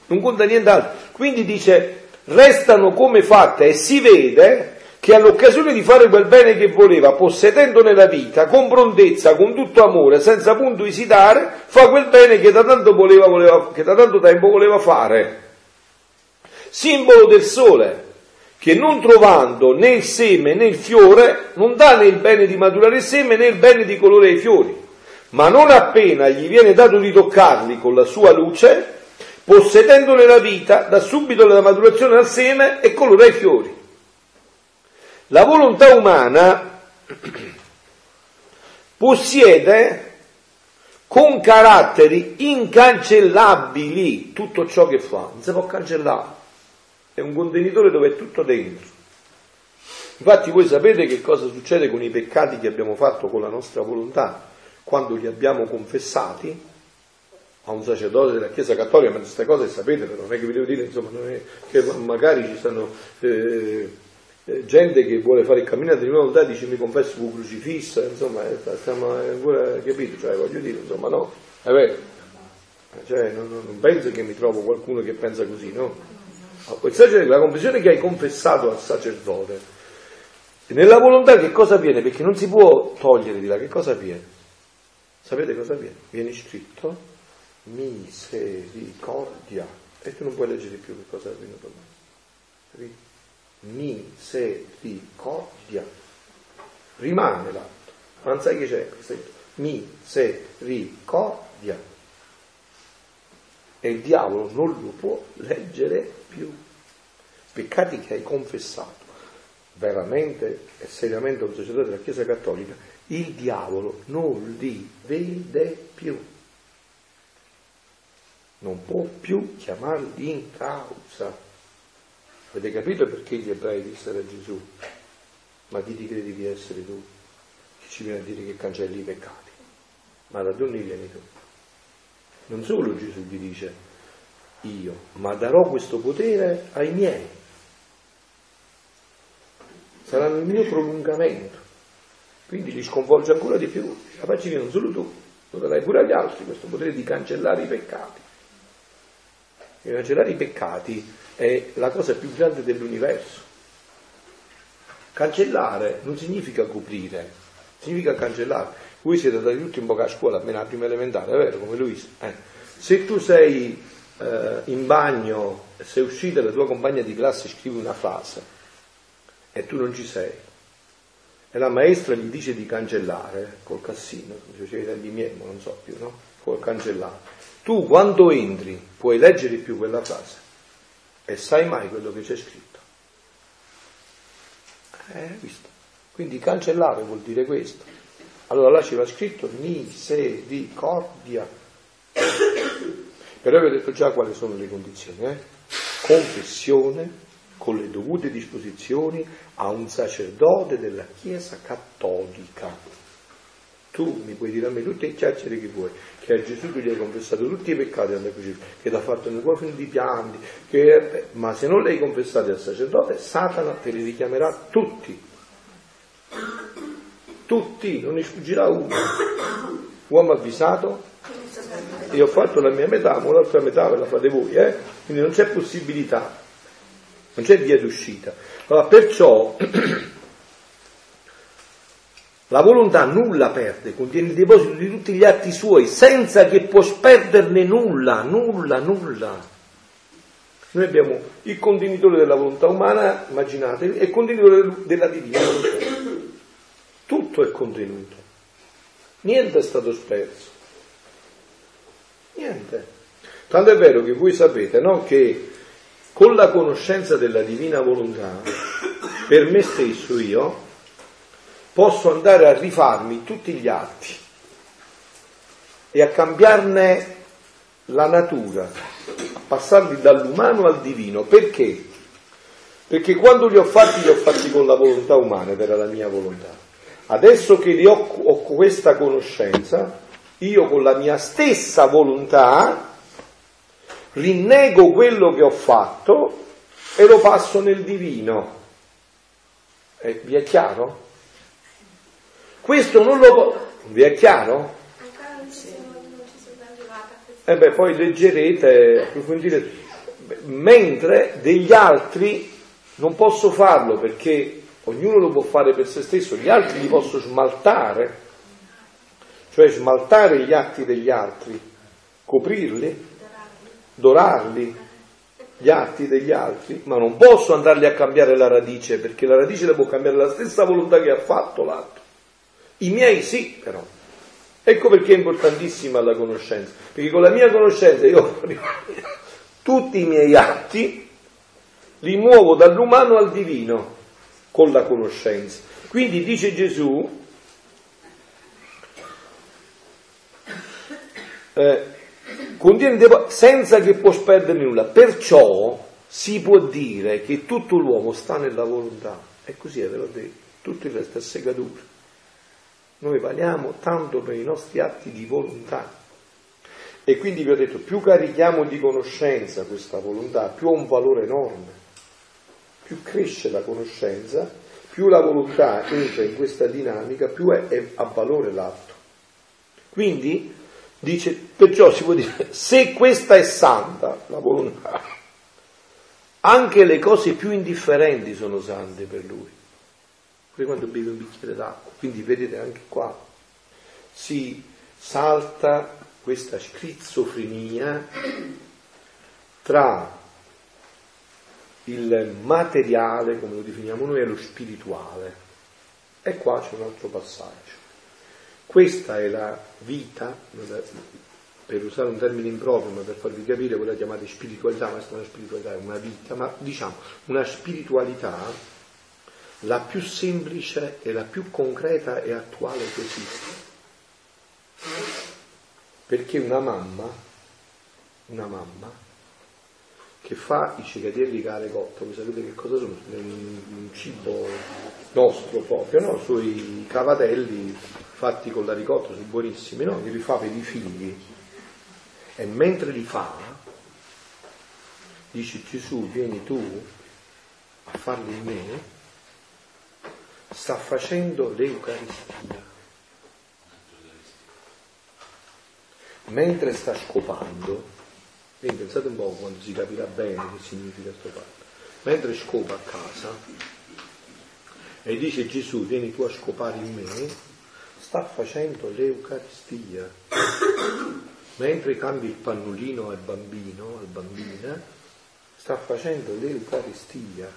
Non conta nient'altro. Quindi dice, restano come fatte e si vede che all'occasione di fare quel bene che voleva, possedendone la vita, con prontezza, con tutto amore, senza punto esitare, fa quel bene che da tanto, voleva, voleva, che da tanto tempo voleva fare. Simbolo del sole, che non trovando né il seme né il fiore, non dà né il bene di maturare il seme né il bene di colore ai fiori, ma non appena gli viene dato di toccarli con la sua luce, possedendone la vita, dà subito la maturazione al seme e colore ai fiori. La volontà umana possiede con caratteri incancellabili tutto ciò che fa, non si può cancellare, è un contenitore dove è tutto dentro. Infatti voi sapete che cosa succede con i peccati che abbiamo fatto con la nostra volontà quando li abbiamo confessati a un sacerdote della Chiesa Cattolica, ma queste cose sapete, però non è che vi devo dire, insomma, che magari ci stanno... Eh, eh, gente che vuole fare il cammino di volontà dice mi confesso con crocifisso, insomma, eh, stiamo ancora eh, capito, cioè voglio dire, insomma no, è vero. Cioè, non, non, penso che mi trovo qualcuno che pensa così, no? La confessione che hai confessato al sacerdote, nella volontà che cosa avviene? Perché non si può togliere di là, che cosa avviene? sapete cosa viene? Viene scritto misericordia e tu non puoi leggere più che cosa è venuto mai. Misericordia. Rimane l'atto. Non sai che c'è? Misericordia. E il diavolo non lo può leggere più. Peccati che hai confessato veramente e seriamente un sacerdote della Chiesa Cattolica, il diavolo non li vede più. Non può più chiamarli in causa. Avete capito perché gli ebrei dissero a Gesù? Ma chi ti credi di essere tu? Che ci viene a dire che cancelli i peccati. Ma da dove vieni tu? Non solo Gesù gli dice io, ma darò questo potere ai miei saranno il mio prolungamento. Quindi li sconvolge ancora di più. La facci che non solo tu, lo darai pure agli altri questo potere di cancellare i peccati. E cancellare i peccati è la cosa più grande dell'universo. Cancellare non significa coprire, significa cancellare. Voi siete andati tutti in bocca a scuola, appena la prima elementare, è vero, come Luisa? Eh. Se tu sei eh, in bagno, sei uscita e la tua compagna di classe scrive una frase, e tu non ci sei. E la maestra gli dice di cancellare col cassino, come diceva i tempi miei, ma non so più, no? Col cancellare. Tu quando entri puoi leggere più quella frase e sai mai quello che c'è scritto. Eh, visto. Quindi cancellare vuol dire questo. Allora là ci va scritto misericordia. Però vi ho detto già quali sono le condizioni. Eh? Confessione, con le dovute disposizioni a un sacerdote della Chiesa cattolica. Tu mi puoi dire a me tutte le chiacchiere che vuoi, che a Gesù tu gli hai confessato tutti i peccati che ti ha fatto un cuore di pianti, che... ma se non li hai confessati al sacerdote, Satana te li richiamerà tutti. Tutti, non ne sfuggirà uno. Uomo avvisato, io ho fatto la mia metà, ma l'altra metà ve la fate voi, eh? quindi non c'è possibilità non c'è via d'uscita. Allora, perciò la volontà nulla perde, contiene il deposito di tutti gli atti suoi, senza che può perderne nulla, nulla, nulla. Noi abbiamo il contenitore della volontà umana, immaginate, e il contenitore della divina volontà. Tutto è contenuto, niente è stato sperso. Niente. Tanto è vero che voi sapete no, che con la conoscenza della divina volontà, per me stesso io posso andare a rifarmi tutti gli atti e a cambiarne la natura, a passarli dall'umano al divino. Perché? Perché quando li ho fatti, li ho fatti con la volontà umana era la mia volontà. Adesso che ho, ho questa conoscenza, io con la mia stessa volontà rinnego quello che ho fatto e lo passo nel divino. Eh, vi è chiaro? Questo non lo può... Vi è chiaro? E eh beh, poi leggerete, approfondirete. Mentre degli altri non posso farlo perché ognuno lo può fare per se stesso, gli altri li posso smaltare, cioè smaltare gli atti degli altri, coprirli dorarli, gli atti degli altri, ma non posso andarli a cambiare la radice, perché la radice la può cambiare la stessa volontà che ha fatto l'atto. I miei sì, però. Ecco perché è importantissima la conoscenza, perché con la mia conoscenza io tutti i miei atti li muovo dall'umano al divino con la conoscenza. Quindi dice Gesù, eh, contiene senza che può perdere nulla. Perciò si può dire che tutto l'uomo sta nella volontà. E così è, ve l'ho detto, tutto il resto è segatura. Noi valiamo tanto per i nostri atti di volontà. E quindi vi ho detto, più carichiamo di conoscenza questa volontà, più ha un valore enorme. Più cresce la conoscenza, più la volontà entra in questa dinamica, più è, è, ha valore l'atto. Quindi Dice, perciò si può dire, se questa è santa, la volontà, anche le cose più indifferenti sono sante per lui. Pure quando beve un bicchiere d'acqua. Quindi vedete anche qua si salta questa schizofrenia tra il materiale, come lo definiamo noi, e lo spirituale. E qua c'è un altro passaggio. Questa è la vita, per usare un termine improprio, ma per farvi capire quella chiamata spiritualità, ma è una spiritualità, è una vita, ma diciamo una spiritualità la più semplice e la più concreta e attuale che esiste. Perché una mamma, una mamma, che fa i cicadielli care cotto, voi sapete che cosa sono? Un cibo nostro proprio, no? Sui cavatelli fatti con la ricotta, sono buonissimi, no? Li fa per i figli. E mentre li fa, dice Gesù, vieni tu a farli in me, sta facendo l'Eucaristia. Mentre sta scopando, quindi pensate un po' quando si capirà bene che significa questo fatto. Mentre scopa a casa e dice Gesù vieni tu a scopare in me, sta facendo l'Eucaristia. Mentre cambi il pannolino al bambino, al bambina, sta facendo l'Eucaristia.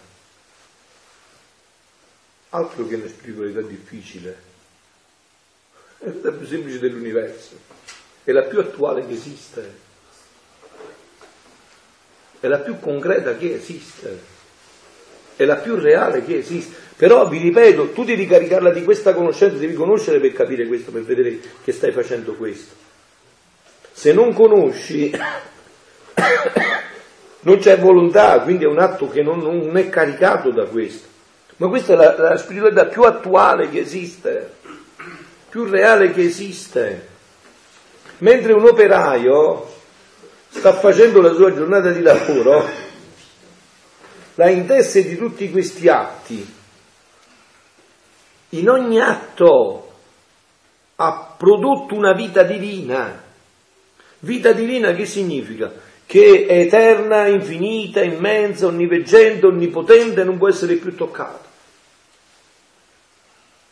Altro che una spiritualità difficile, è la più semplice dell'universo, è la più attuale che esiste è la più concreta che esiste, è la più reale che esiste. Però vi ripeto, tu devi caricarla di questa conoscenza, devi conoscere per capire questo, per vedere che stai facendo questo. Se non conosci, non c'è volontà, quindi è un atto che non, non è caricato da questo. Ma questa è la, la spiritualità più attuale che esiste, più reale che esiste. Mentre un operaio sta facendo la sua giornata di lavoro, la intesse di tutti questi atti, in ogni atto ha prodotto una vita divina. Vita divina che significa? Che è eterna, infinita, immensa, onniveggente, onnipotente, non può essere più toccata.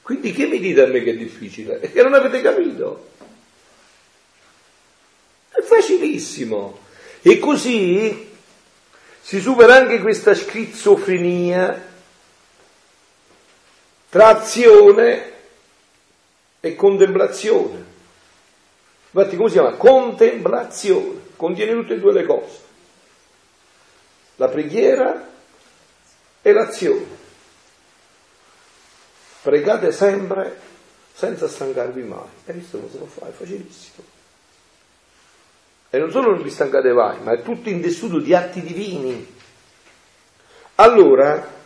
Quindi che mi dite a me che è difficile? È che non avete capito. È facilissimo. E così si supera anche questa schizofrenia tra azione e contemplazione. Infatti come si chiama? Contemplazione, contiene tutte e due le cose. La preghiera e l'azione. Pregate sempre senza stancarvi mai. E questo non si può fare, è facilissimo. E non solo non vi stancate mai, ma è tutto intessuto di atti divini. Allora,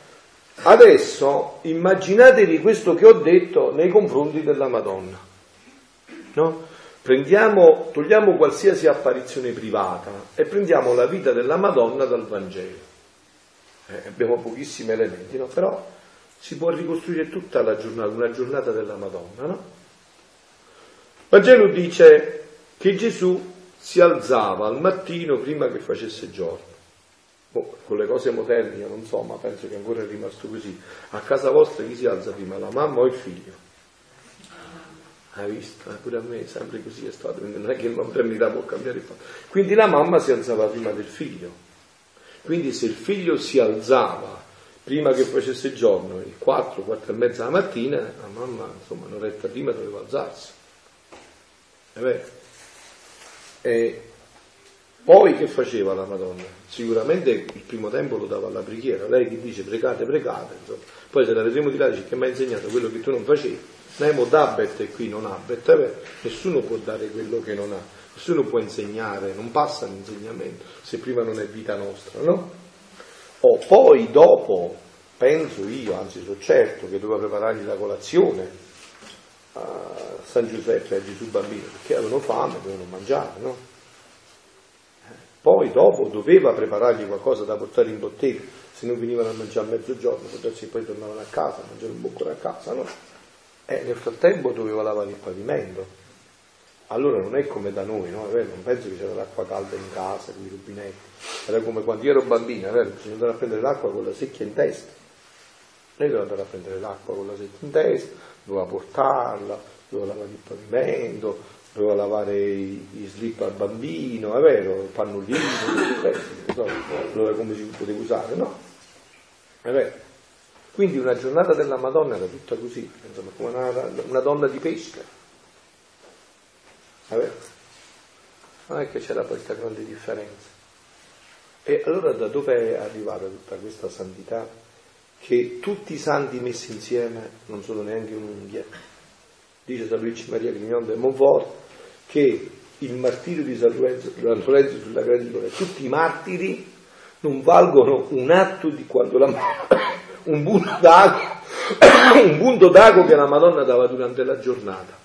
adesso immaginatevi questo che ho detto nei confronti della Madonna. No? Prendiamo, togliamo qualsiasi apparizione privata e prendiamo la vita della Madonna dal Vangelo. Eh, abbiamo pochissimi elementi, no? però si può ricostruire tutta la giornata, una giornata della Madonna. No? Vangelo dice che Gesù si alzava al mattino prima che facesse giorno. Oh, con le cose moderne io non so, ma penso che ancora è rimasto così. A casa vostra chi si alza prima, la mamma o il figlio? Hai visto? Eh, pure a me sempre così è stato, non è che la modernità può cambiare il fatto. Quindi la mamma si alzava prima del figlio. Quindi se il figlio si alzava prima che facesse giorno, alle 4, 4 e mezza la mattina, la mamma insomma un'oretta prima doveva alzarsi. È vero? E poi che faceva la Madonna? Sicuramente il primo tempo lo dava alla preghiera, lei che dice pregate, pregate, insomma. poi se la vedremo di là dice che mi ha insegnato quello che tu non facevi, Nemo dabet e qui non abet, eh nessuno può dare quello che non ha, nessuno può insegnare, non passa l'insegnamento se prima non è vita nostra, no? O poi dopo, penso io, anzi sono certo che doveva preparargli la colazione a San Giuseppe e Gesù bambino, perché avevano fame, dovevano mangiare, no? Poi dopo doveva preparargli qualcosa da portare in bottega, se non venivano a mangiare a mezzogiorno, potersi poi tornavano a casa, a mangiare un boccone a casa, no? E nel frattempo doveva lavare il pavimento. Allora non è come da noi, no? Non penso che c'era l'acqua calda in casa, con i rubinetti. Era come quando io ero bambina, vero? Bisogna andare a prendere l'acqua con la secchia in testa. Lei doveva andare a prendere l'acqua con la secchia in testa, doveva portarla, doveva lavare il pavimento, doveva lavare gli slip al bambino, è vero, il pannolino, so come si poteva usare, no? È vero. Quindi una giornata della Madonna era tutta così, insomma, come una, una donna di pesca. È vero? Non è che c'era questa grande differenza. E allora da dove è arrivata tutta questa santità? Che tutti i santi messi insieme non sono neanche un'unghia. Dice San Luigi Maria Grignon de Montfort che il martirio di San Lorenzo, Lorenzo sulla graticola e tutti i martiri non valgono un atto di quando la, un punto d'ago, un punto d'ago che la Madonna dava durante la giornata.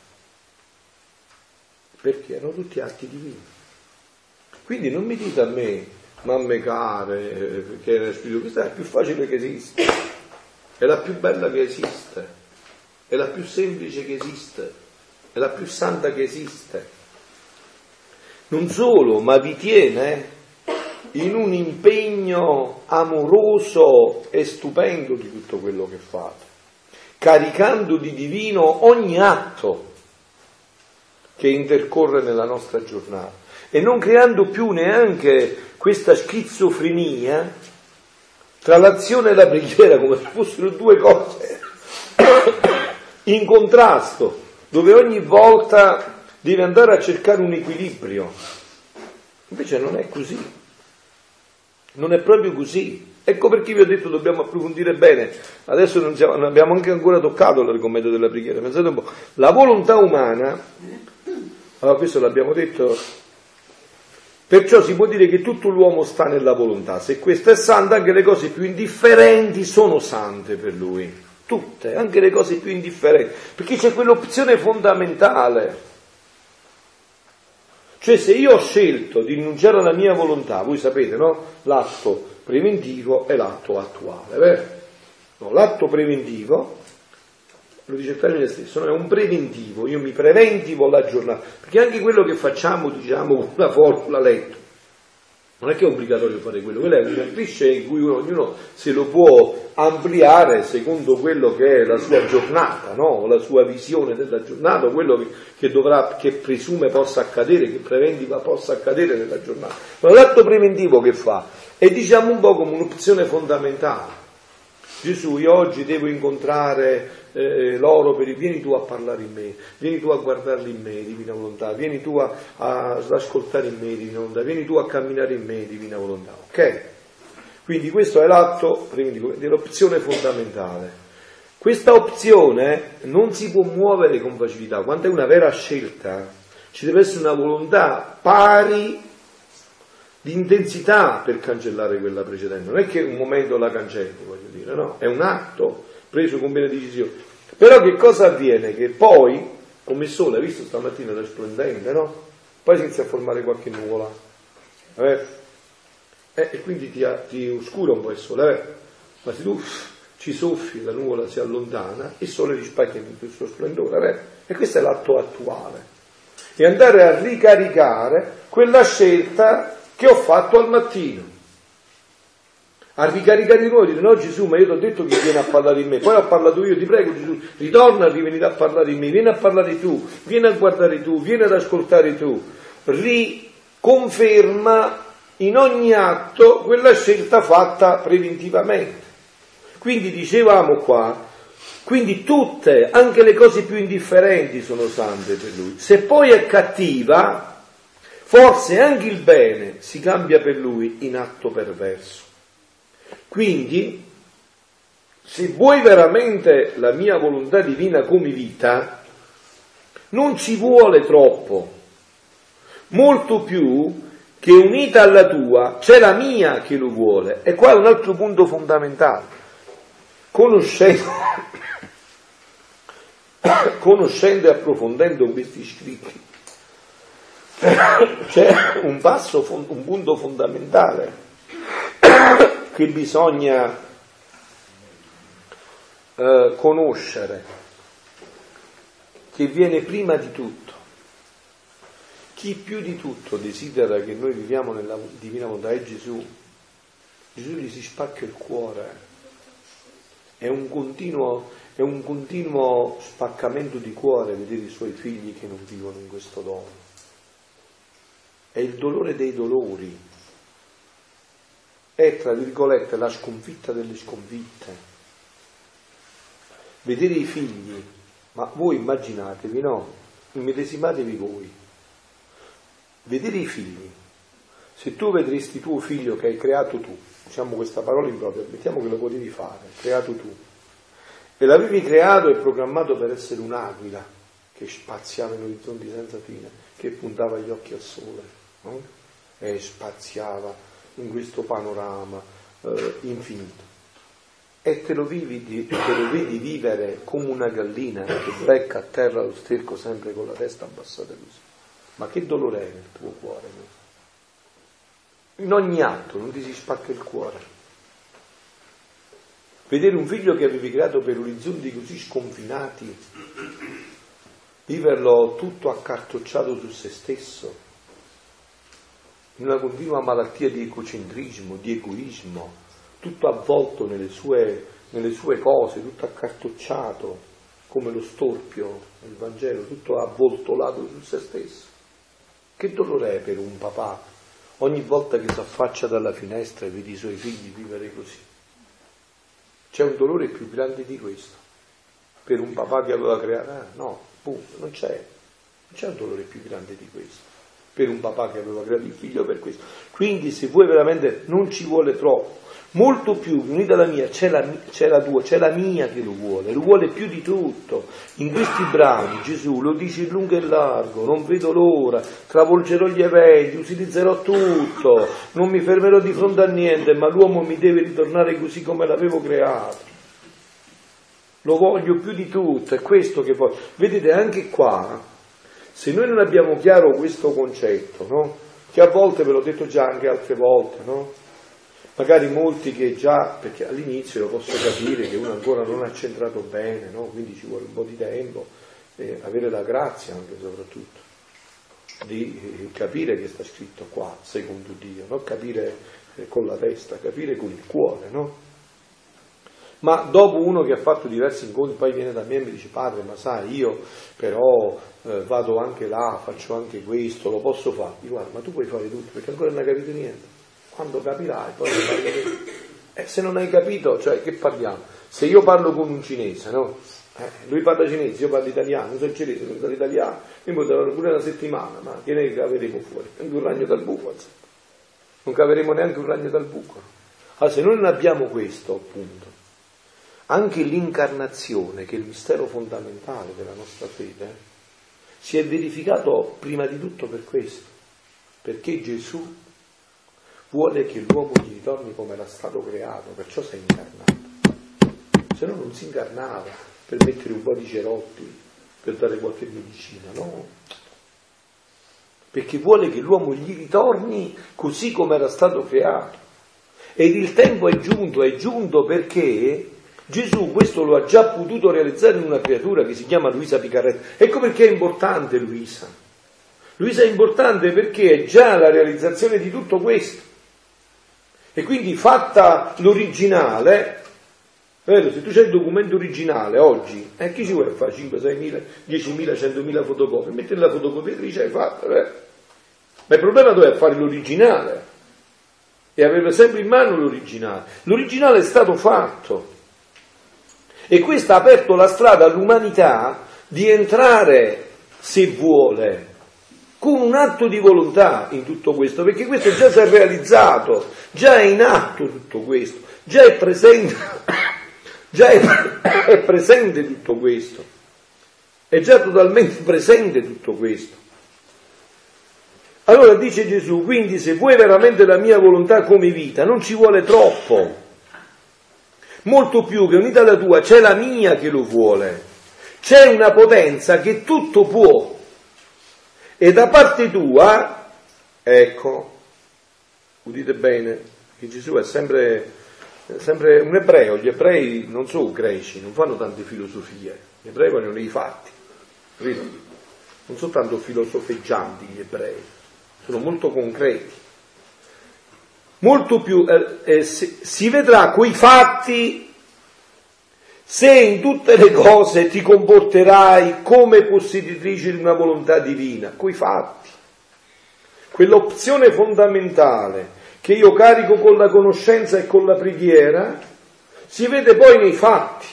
Perché erano tutti atti divini. Quindi non mi dite a me, mamme care, che è spirito, questa è la più facile che esiste, è la più bella che esiste, è la più semplice che esiste, è la più santa che esiste. Non solo, ma vi tiene in un impegno amoroso e stupendo di tutto quello che fate, caricando di divino ogni atto che intercorre nella nostra giornata e non creando più neanche questa schizofrenia tra l'azione e la preghiera come se fossero due cose in contrasto, dove ogni volta deve andare a cercare un equilibrio. Invece non è così. Non è proprio così. Ecco perché vi ho detto dobbiamo approfondire bene. Adesso non, siamo, non abbiamo anche ancora toccato l'argomento della preghiera. Pensate un po'. La volontà umana, allora questo l'abbiamo detto, perciò si può dire che tutto l'uomo sta nella volontà. Se questa è santa, anche le cose più indifferenti sono sante per lui. Tutte, anche le cose più indifferenti. Perché c'è quell'opzione fondamentale cioè se io ho scelto di rinunciare alla mia volontà, voi sapete, no? L'atto preventivo e l'atto attuale, vero? No, l'atto preventivo, lo dice il termine stesso, no? è un preventivo, io mi preventivo la giornata, perché anche quello che facciamo, diciamo, con una formula letto, non è che è obbligatorio fare quello, quello è un cliché in cui ognuno se lo può ampliare secondo quello che è la sua giornata, no? la sua visione della giornata, quello che, che, dovrà, che presume possa accadere, che preventiva possa accadere nella giornata. Ma l'atto preventivo che fa è diciamo un po' come un'opzione fondamentale. Gesù, io oggi devo incontrare eh, loro per vieni tu a parlare in me, vieni tu a guardarli in me, divina volontà, vieni tu a, a, ad ascoltare in me, divina volontà, vieni tu a camminare in me, divina volontà. Ok? Quindi questo è l'atto dell'opzione fondamentale. Questa opzione non si può muovere con facilità, quando è una vera scelta, ci deve essere una volontà pari di intensità per cancellare quella precedente. Non è che un momento la cancelli, voglio dire, no? È un atto preso con bene decisione. Però che cosa avviene? Che poi, come il sole, hai visto stamattina era splendente, no? Poi si inizia a formare qualche nuvola. Eh? Eh, e quindi ti, ti, oscura un po' il sole, eh? ma se tu ci soffi, la nuvola si allontana, il sole rispecchia tutto il suo splendore. Eh? E questo è l'atto attuale. E andare a ricaricare quella scelta che ho fatto al mattino. A ricaricare di nuovo dire no Gesù ma io ti ho detto che vieni a parlare in me. Poi ho parlato io ti prego Gesù ritorna a rivenire a parlare in me vieni a parlare tu vieni a guardare tu vieni ad ascoltare tu. Riconferma in ogni atto quella scelta fatta preventivamente. Quindi dicevamo qua quindi tutte anche le cose più indifferenti sono sante per lui. Se poi è cattiva forse anche il bene si cambia per lui in atto perverso quindi, se vuoi veramente la mia volontà divina come vita, non ci vuole troppo, molto più che unita alla tua c'è la mia che lo vuole. E qua è un altro punto fondamentale. Conoscendo, conoscendo e approfondendo questi scritti, c'è un passo, un punto fondamentale che bisogna eh, conoscere, che viene prima di tutto. Chi più di tutto desidera che noi viviamo nella divina volontà è Gesù. Gesù gli si spacca il cuore. È un continuo, È un continuo spaccamento di cuore vedere i suoi figli che non vivono in questo dono. È il dolore dei dolori. È, tra virgolette, la sconfitta delle sconfitte. Vedere i figli, ma voi immaginatevi, no? Immedesimatevi voi. Vedere i figli. Se tu vedresti tuo figlio che hai creato tu, diciamo questa parola impropria, mettiamo che lo potevi fare, creato tu, e l'avevi creato e programmato per essere un'aquila che spaziava in orizzonti senza fine, che puntava gli occhi al sole no? e spaziava in questo panorama eh, infinito. E te lo, vivi, te lo vedi vivere come una gallina che becca a terra lo sterco sempre con la testa abbassata così. Ma che dolore è nel tuo cuore? No? In ogni atto non ti si spacca il cuore. Vedere un figlio che avevi creato per orizzonti così sconfinati, viverlo tutto accartocciato su se stesso, in una continua malattia di egocentrismo, di egoismo, tutto avvolto nelle sue, nelle sue cose, tutto accartocciato, come lo storpio nel Vangelo, tutto avvoltolato su se stesso. Che dolore è per un papà ogni volta che si affaccia dalla finestra e vede i suoi figli vivere così? C'è un dolore più grande di questo per un papà che aveva creato? Ah, no, punto, non c'è. Non c'è un dolore più grande di questo per un papà che aveva creato il figlio per questo. Quindi se vuoi veramente non ci vuole troppo, molto più unita alla mia, c'è la, c'è la, tua, c'è la mia che lo vuole, lo vuole più di tutto. In questi brani Gesù lo dice in lungo e largo, non vedo l'ora, travolgerò gli eventi, utilizzerò tutto, non mi fermerò di fronte a niente, ma l'uomo mi deve ritornare così come l'avevo creato. Lo voglio più di tutto, è questo che poi... Vedete, anche qua, se noi non abbiamo chiaro questo concetto, no? che a volte, ve l'ho detto già anche altre volte, no? magari molti che già, perché all'inizio lo posso capire che uno ancora non ha centrato bene, no? quindi ci vuole un po' di tempo, eh, avere la grazia anche soprattutto di eh, capire che sta scritto qua, secondo Dio, non capire eh, con la testa, capire con il cuore, no? Ma dopo uno che ha fatto diversi incontri, poi viene da me e mi dice, padre, ma sai, io però eh, vado anche là, faccio anche questo, lo posso fare. Dico, guarda, ma tu puoi fare tutto, perché ancora non hai capito niente quando capirai, poi. Eh, se non hai capito, cioè che parliamo? Se io parlo con un cinese, no? Eh, lui parla cinese, io parlo italiano, non so cinese, non so italiano, io mi darò pure una settimana, ma che ne caveremo fuori? Anche un ragno dal buco, non caveremo neanche un ragno dal buco. Allora, se noi non abbiamo questo, appunto, anche l'incarnazione, che è il mistero fondamentale della nostra fede, si è verificato prima di tutto per questo, perché Gesù vuole che l'uomo gli ritorni come era stato creato, perciò si è incarnato. Se no non si incarnava per mettere un po' di cerotti, per dare qualche medicina, no. Perché vuole che l'uomo gli ritorni così come era stato creato. Ed il tempo è giunto, è giunto perché Gesù questo lo ha già potuto realizzare in una creatura che si chiama Luisa Picaretta. Ecco perché è importante Luisa. Luisa è importante perché è già la realizzazione di tutto questo. E quindi fatta l'originale, vero, se tu c'hai il documento originale oggi, eh, chi ci vuole fare 5, 6 mila, 10 mila, 100 mila fotocopie? Metti la fotocopiatrice e hai fatto, eh. Ma il problema dove è fare l'originale e avere sempre in mano l'originale. L'originale è stato fatto e questo ha aperto la strada all'umanità di entrare, se vuole, con un atto di volontà in tutto questo, perché questo già si è realizzato, già è in atto tutto questo, già è presente, già è, è presente tutto questo, è già totalmente presente tutto questo. Allora dice Gesù, quindi se vuoi veramente la mia volontà come vita, non ci vuole troppo, molto più che unita alla tua, c'è la mia che lo vuole, c'è una potenza che tutto può e da parte tua, ecco, udite bene, che Gesù è sempre, sempre un ebreo, gli ebrei non sono greci, non fanno tante filosofie, gli ebrei vogliono i fatti? Non sono tanto filosofeggianti gli ebrei, sono molto concreti. Molto più, eh, eh, si, si vedrà coi fatti se in tutte le cose ti comporterai come posseditrice di una volontà divina, coi fatti. Quell'opzione fondamentale che io carico con la conoscenza e con la preghiera, si vede poi nei fatti,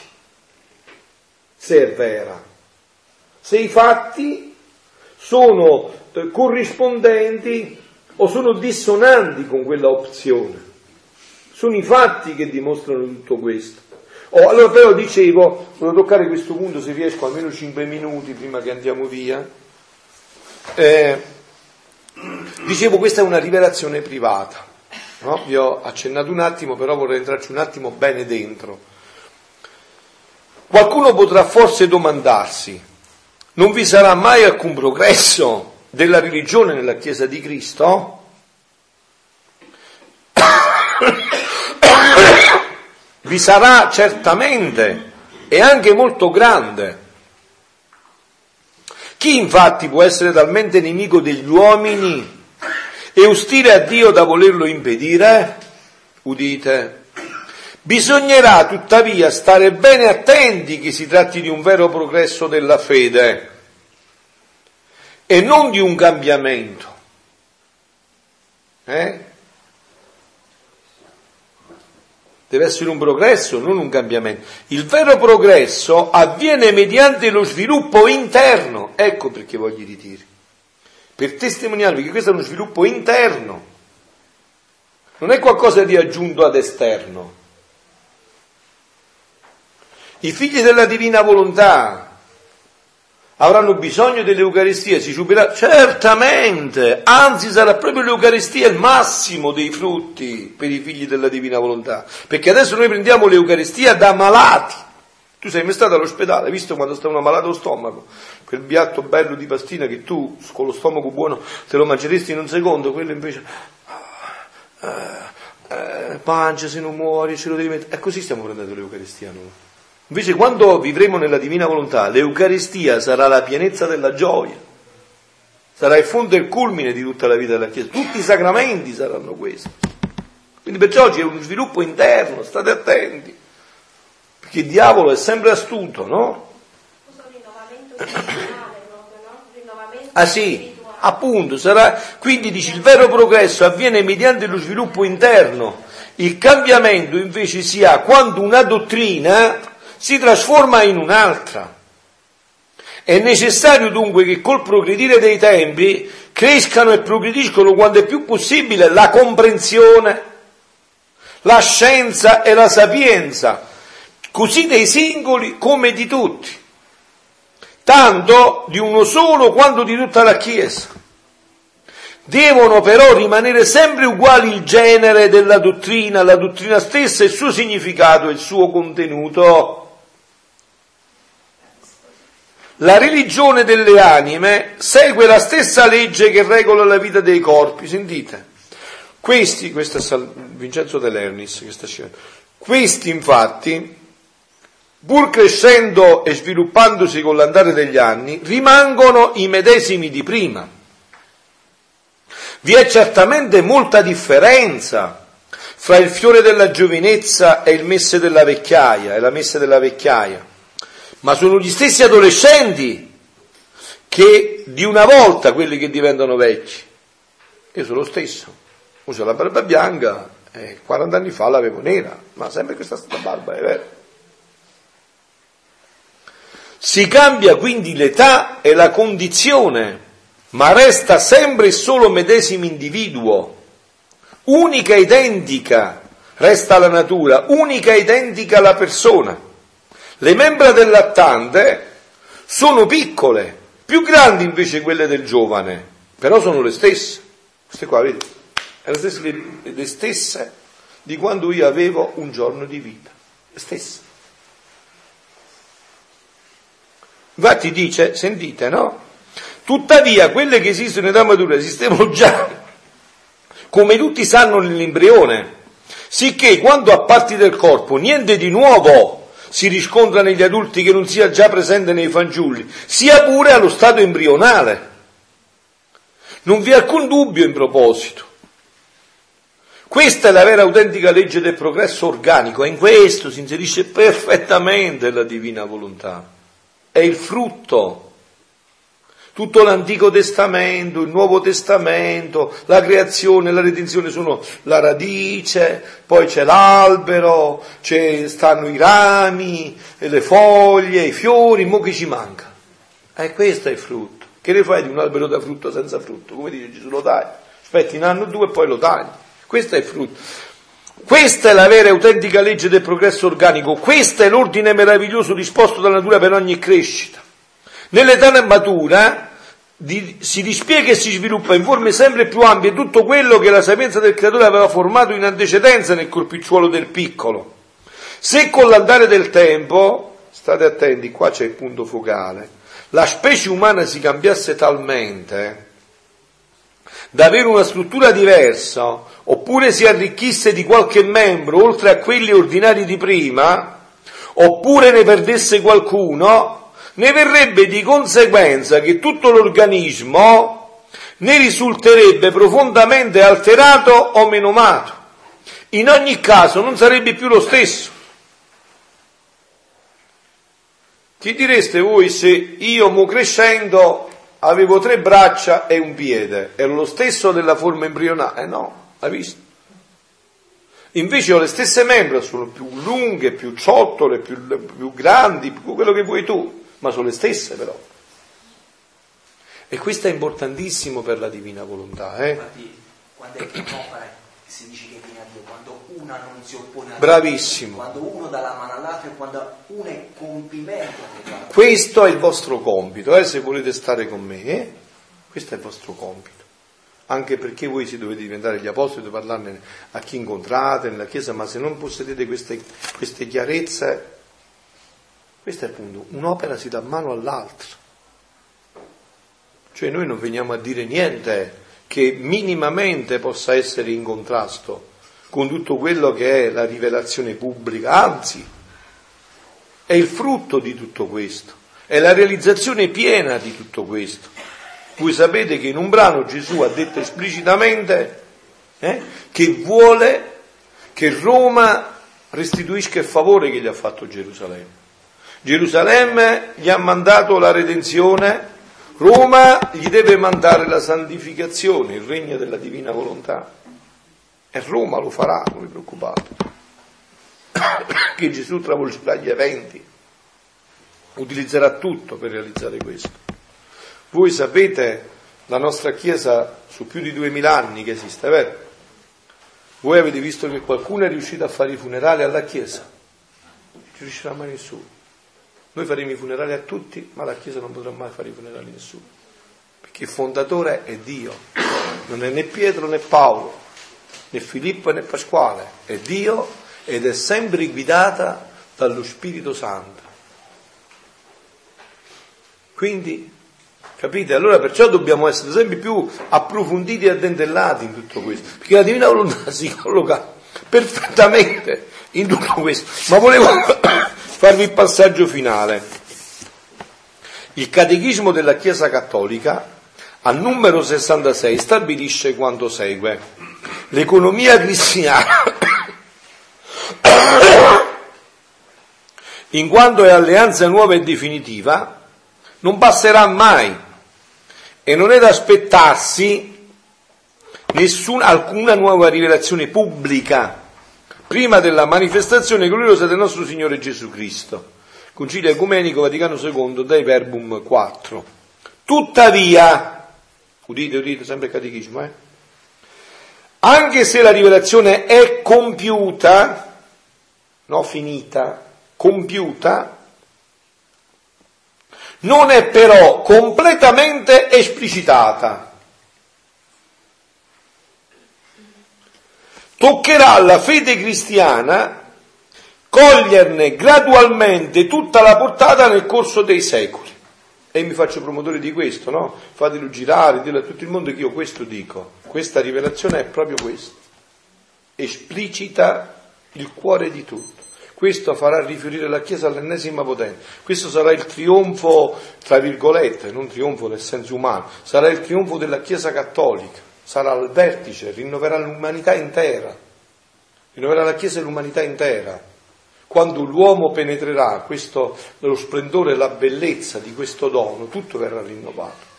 se è vera. Se i fatti sono eh, corrispondenti o sono dissonanti con quella opzione. Sono i fatti che dimostrano tutto questo. Oh, allora però dicevo, volevo toccare questo punto se riesco almeno 5 minuti prima che andiamo via. Eh, dicevo questa è una rivelazione privata, no? vi ho accennato un attimo, però vorrei entrarci un attimo bene dentro. Qualcuno potrà forse domandarsi, non vi sarà mai alcun progresso della religione nella Chiesa di Cristo? vi sarà certamente e anche molto grande. Chi infatti può essere talmente nemico degli uomini e ostile a Dio da volerlo impedire? Udite. Bisognerà tuttavia stare bene attenti che si tratti di un vero progresso della fede e non di un cambiamento. Eh? Deve essere un progresso, non un cambiamento. Il vero progresso avviene mediante lo sviluppo interno. Ecco perché voglio i ritiri. Per testimoniarvi che questo è uno sviluppo interno. Non è qualcosa di aggiunto ad esterno. I figli della divina volontà avranno bisogno dell'Eucaristia, si subirà certamente, anzi sarà proprio l'Eucaristia il massimo dei frutti per i figli della divina volontà, perché adesso noi prendiamo l'Eucaristia da malati. Tu sei mai stato all'ospedale, visto quando sta uno malato allo stomaco, quel piatto bello di pastina che tu con lo stomaco buono te lo mangeresti in un secondo, quello invece eh, eh, pancia se non muori, ce lo devi mettere. E così stiamo prendendo l'Eucaristia noi. Invece quando vivremo nella divina volontà, l'Eucaristia sarà la pienezza della gioia, sarà il fondo e il culmine di tutta la vita della Chiesa, tutti i sacramenti saranno questi. Quindi perciò c'è uno sviluppo interno, state attenti, perché il diavolo è sempre astuto, no? Ah sì, appunto, sarà, quindi dici il vero progresso avviene mediante lo sviluppo interno, il cambiamento invece si ha quando una dottrina si trasforma in un'altra. È necessario dunque che col progredire dei tempi crescano e progrediscono quanto è più possibile la comprensione, la scienza e la sapienza, così dei singoli come di tutti, tanto di uno solo quanto di tutta la Chiesa. Devono però rimanere sempre uguali il genere della dottrina, la dottrina stessa, il suo significato e il suo contenuto. La religione delle anime segue la stessa legge che regola la vita dei corpi, sentite. Questi, questo è Sal, Vincenzo De Lernis che sta scrivendo, questi infatti, pur crescendo e sviluppandosi con l'andare degli anni, rimangono i medesimi di prima. Vi è certamente molta differenza fra il fiore della giovinezza e il messe della vecchiaia, e la messe della vecchiaia ma sono gli stessi adolescenti che di una volta quelli che diventano vecchi. Io sono lo stesso, uso la barba bianca, eh, 40 anni fa l'avevo nera, ma sempre questa stessa barba, è vero. Si cambia quindi l'età e la condizione, ma resta sempre e solo medesimo individuo, unica e identica, resta la natura, unica e identica la persona. Le membra del lattante sono piccole, più grandi invece quelle del giovane, però sono le stesse. Queste qua, vedi? Sono le stesse, le stesse di quando io avevo un giorno di vita. Le stesse. Infatti dice, sentite, no? Tuttavia, quelle che esistono in età matura esistevano già, come tutti sanno nell'embrione, sicché quando a parti del corpo niente di nuovo si riscontra negli adulti che non sia già presente nei fanciulli, sia pure allo stato embrionale. Non vi è alcun dubbio in proposito. Questa è la vera autentica legge del progresso organico e in questo si inserisce perfettamente la divina volontà. È il frutto tutto l'Antico Testamento, il Nuovo Testamento, la creazione, la redenzione sono la radice, poi c'è l'albero, c'è, stanno i rami, le foglie, i fiori, mo che ci manca? E eh, questo è il frutto. Che ne fai di un albero da frutto senza frutto? Come dice Gesù lo dai? Aspetti un anno o due e poi lo tagli. Questo è il frutto. Questa è la vera e autentica legge del progresso organico, questo è l'ordine meraviglioso disposto dalla natura per ogni crescita. Nell'età matura di, si dispiega e si sviluppa in forme sempre più ampie tutto quello che la sapienza del creatore aveva formato in antecedenza nel corpicciuolo del piccolo. Se con l'andare del tempo, state attenti, qua c'è il punto focale, la specie umana si cambiasse talmente da avere una struttura diversa, oppure si arricchisse di qualche membro oltre a quelli ordinari di prima, oppure ne perdesse qualcuno, ne verrebbe di conseguenza che tutto l'organismo ne risulterebbe profondamente alterato o menomato. In ogni caso non sarebbe più lo stesso. Che direste voi se io, mo crescendo, avevo tre braccia e un piede? Ero lo stesso della forma embrionale? Eh no, hai visto? Invece ho le stesse membra, sono più lunghe, più ciottole, più, più grandi, più quello che vuoi tu ma sono le stesse però. E questo è importantissimo per la divina volontà. Eh? Infatti, quando è che un'opera si dice che viene a Dio, quando una non si oppone a Bravissimo. quando uno dà la mano all'altro e quando uno è compimento. Questo è il vostro compito, eh? se volete stare con me, eh? questo è il vostro compito. Anche perché voi si dovete diventare gli apostoli, dovete parlarne a chi incontrate nella Chiesa, ma se non possedete queste, queste chiarezze questo è il punto, un'opera si dà mano all'altra. Cioè noi non veniamo a dire niente che minimamente possa essere in contrasto con tutto quello che è la rivelazione pubblica, anzi è il frutto di tutto questo, è la realizzazione piena di tutto questo. Voi sapete che in un brano Gesù ha detto esplicitamente eh, che vuole che Roma restituisca il favore che gli ha fatto Gerusalemme. Gerusalemme gli ha mandato la redenzione, Roma gli deve mandare la santificazione, il regno della divina volontà. E Roma lo farà, non vi preoccupate. Che Gesù travolgerà gli eventi, utilizzerà tutto per realizzare questo. Voi sapete, la nostra Chiesa su più di duemila anni che esiste, vero? Voi avete visto che qualcuno è riuscito a fare i funerali alla Chiesa? Non ci riuscirà mai nessuno. Noi faremo i funerali a tutti, ma la Chiesa non potrà mai fare i funerali a nessuno. Perché il fondatore è Dio, non è né Pietro né Paolo, né Filippo né Pasquale, è Dio ed è sempre guidata dallo Spirito Santo. Quindi, capite? Allora perciò dobbiamo essere sempre più approfonditi e addentellati in tutto questo, perché la Divina Volontà si colloca perfettamente in tutto questo. Ma volevo farvi il passaggio finale. Il Catechismo della Chiesa Cattolica, al numero 66, stabilisce quanto segue. L'economia cristiana, in quanto è alleanza nuova e definitiva, non passerà mai e non è da aspettarsi nessuna, alcuna nuova rivelazione pubblica prima della manifestazione gloriosa del nostro Signore Gesù Cristo. Concilio Ecumenico Vaticano II dai Verbum 4. Tuttavia, udite, udite, sempre il catechismo, eh? anche se la rivelazione è compiuta, no finita, compiuta, non è però completamente esplicitata. Toccherà alla fede cristiana coglierne gradualmente tutta la portata nel corso dei secoli. E mi faccio promotore di questo, no? Fatelo girare, dillo a tutto il mondo che io questo dico. Questa rivelazione è proprio questo. Esplicita il cuore di tutto. Questo farà rifiorire la Chiesa all'ennesima potenza. Questo sarà il trionfo, tra virgolette, non trionfo nel senso umano, sarà il trionfo della Chiesa cattolica sarà al vertice, rinnoverà l'umanità intera. rinnoverà la Chiesa e l'umanità intera. Quando l'uomo penetrerà questo, lo splendore e la bellezza di questo dono, tutto verrà rinnovato.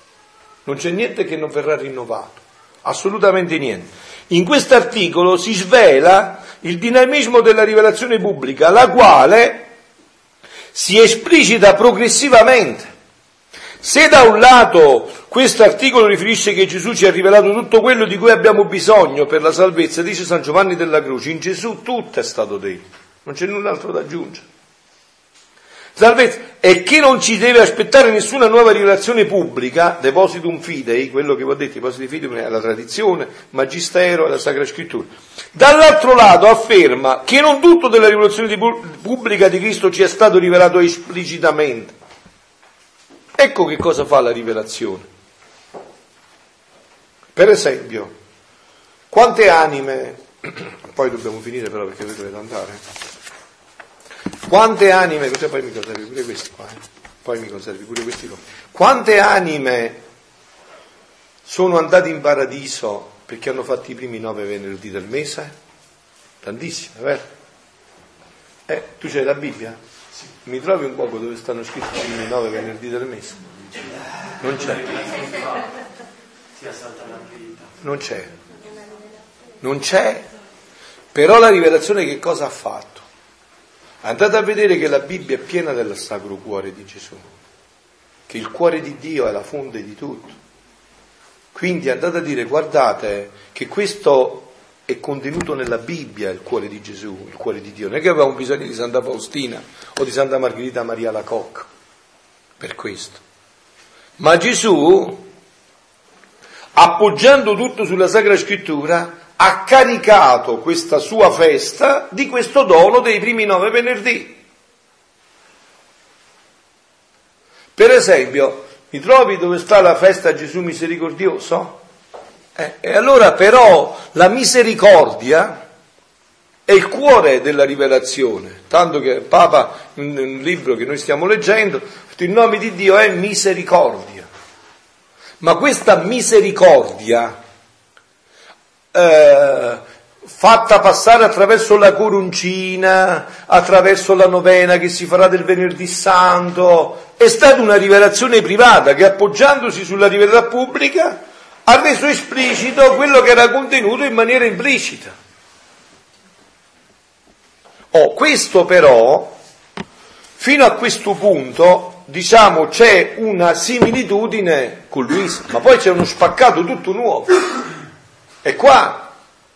Non c'è niente che non verrà rinnovato, assolutamente niente. In questo articolo si svela il dinamismo della rivelazione pubblica, la quale si esplicita progressivamente. Se da un lato questo articolo riferisce che Gesù ci ha rivelato tutto quello di cui abbiamo bisogno per la salvezza, dice San Giovanni della Croce, in Gesù tutto è stato detto, non c'è null'altro da aggiungere salvezza e chi non ci deve aspettare nessuna nuova rivelazione pubblica, depositum fidei, quello che vi ho detto, depositi fidei è la tradizione, magistero e la Sacra Scrittura. Dall'altro lato afferma che non tutto della rivelazione pubblica di Cristo ci è stato rivelato esplicitamente. Ecco che cosa fa la rivelazione. Per esempio, quante anime, poi dobbiamo finire però perché voi dovete andare, quante anime, così poi mi conservi pure questi qua, eh? poi mi conservi pure questi qua. Quante anime sono andate in paradiso perché hanno fatto i primi nove venerdì del mese? Tantissime, vero? Eh, tu c'hai la Bibbia? Sì. Mi trovi un poco dove stanno scritti i primi nove venerdì del mese? Non c'è. Non c'è. Non c'è. Però la rivelazione che cosa ha fatto? Andate a vedere che la Bibbia è piena del sacro cuore di Gesù, che il cuore di Dio è la fonte di tutto. Quindi andate a dire, guardate, che questo è contenuto nella Bibbia, il cuore di Gesù, il cuore di Dio. Non è che avevamo bisogno di Santa Faustina o di Santa Margherita Maria la Cocca per questo. Ma Gesù, appoggiando tutto sulla Sacra Scrittura, ha caricato questa sua festa di questo dono dei primi nove venerdì. Per esempio, mi trovi dove sta la festa Gesù misericordioso? Eh, e allora però la misericordia è il cuore della rivelazione, tanto che Papa, in un libro che noi stiamo leggendo, il nome di Dio è misericordia. Ma questa misericordia eh, fatta passare attraverso la coroncina, attraverso la novena che si farà del venerdì santo, è stata una rivelazione privata che appoggiandosi sulla rivelazione pubblica ha reso esplicito quello che era contenuto in maniera implicita. Oh, questo però, fino a questo punto, diciamo, c'è una similitudine con Luisa, ma poi c'è uno spaccato tutto nuovo. È qua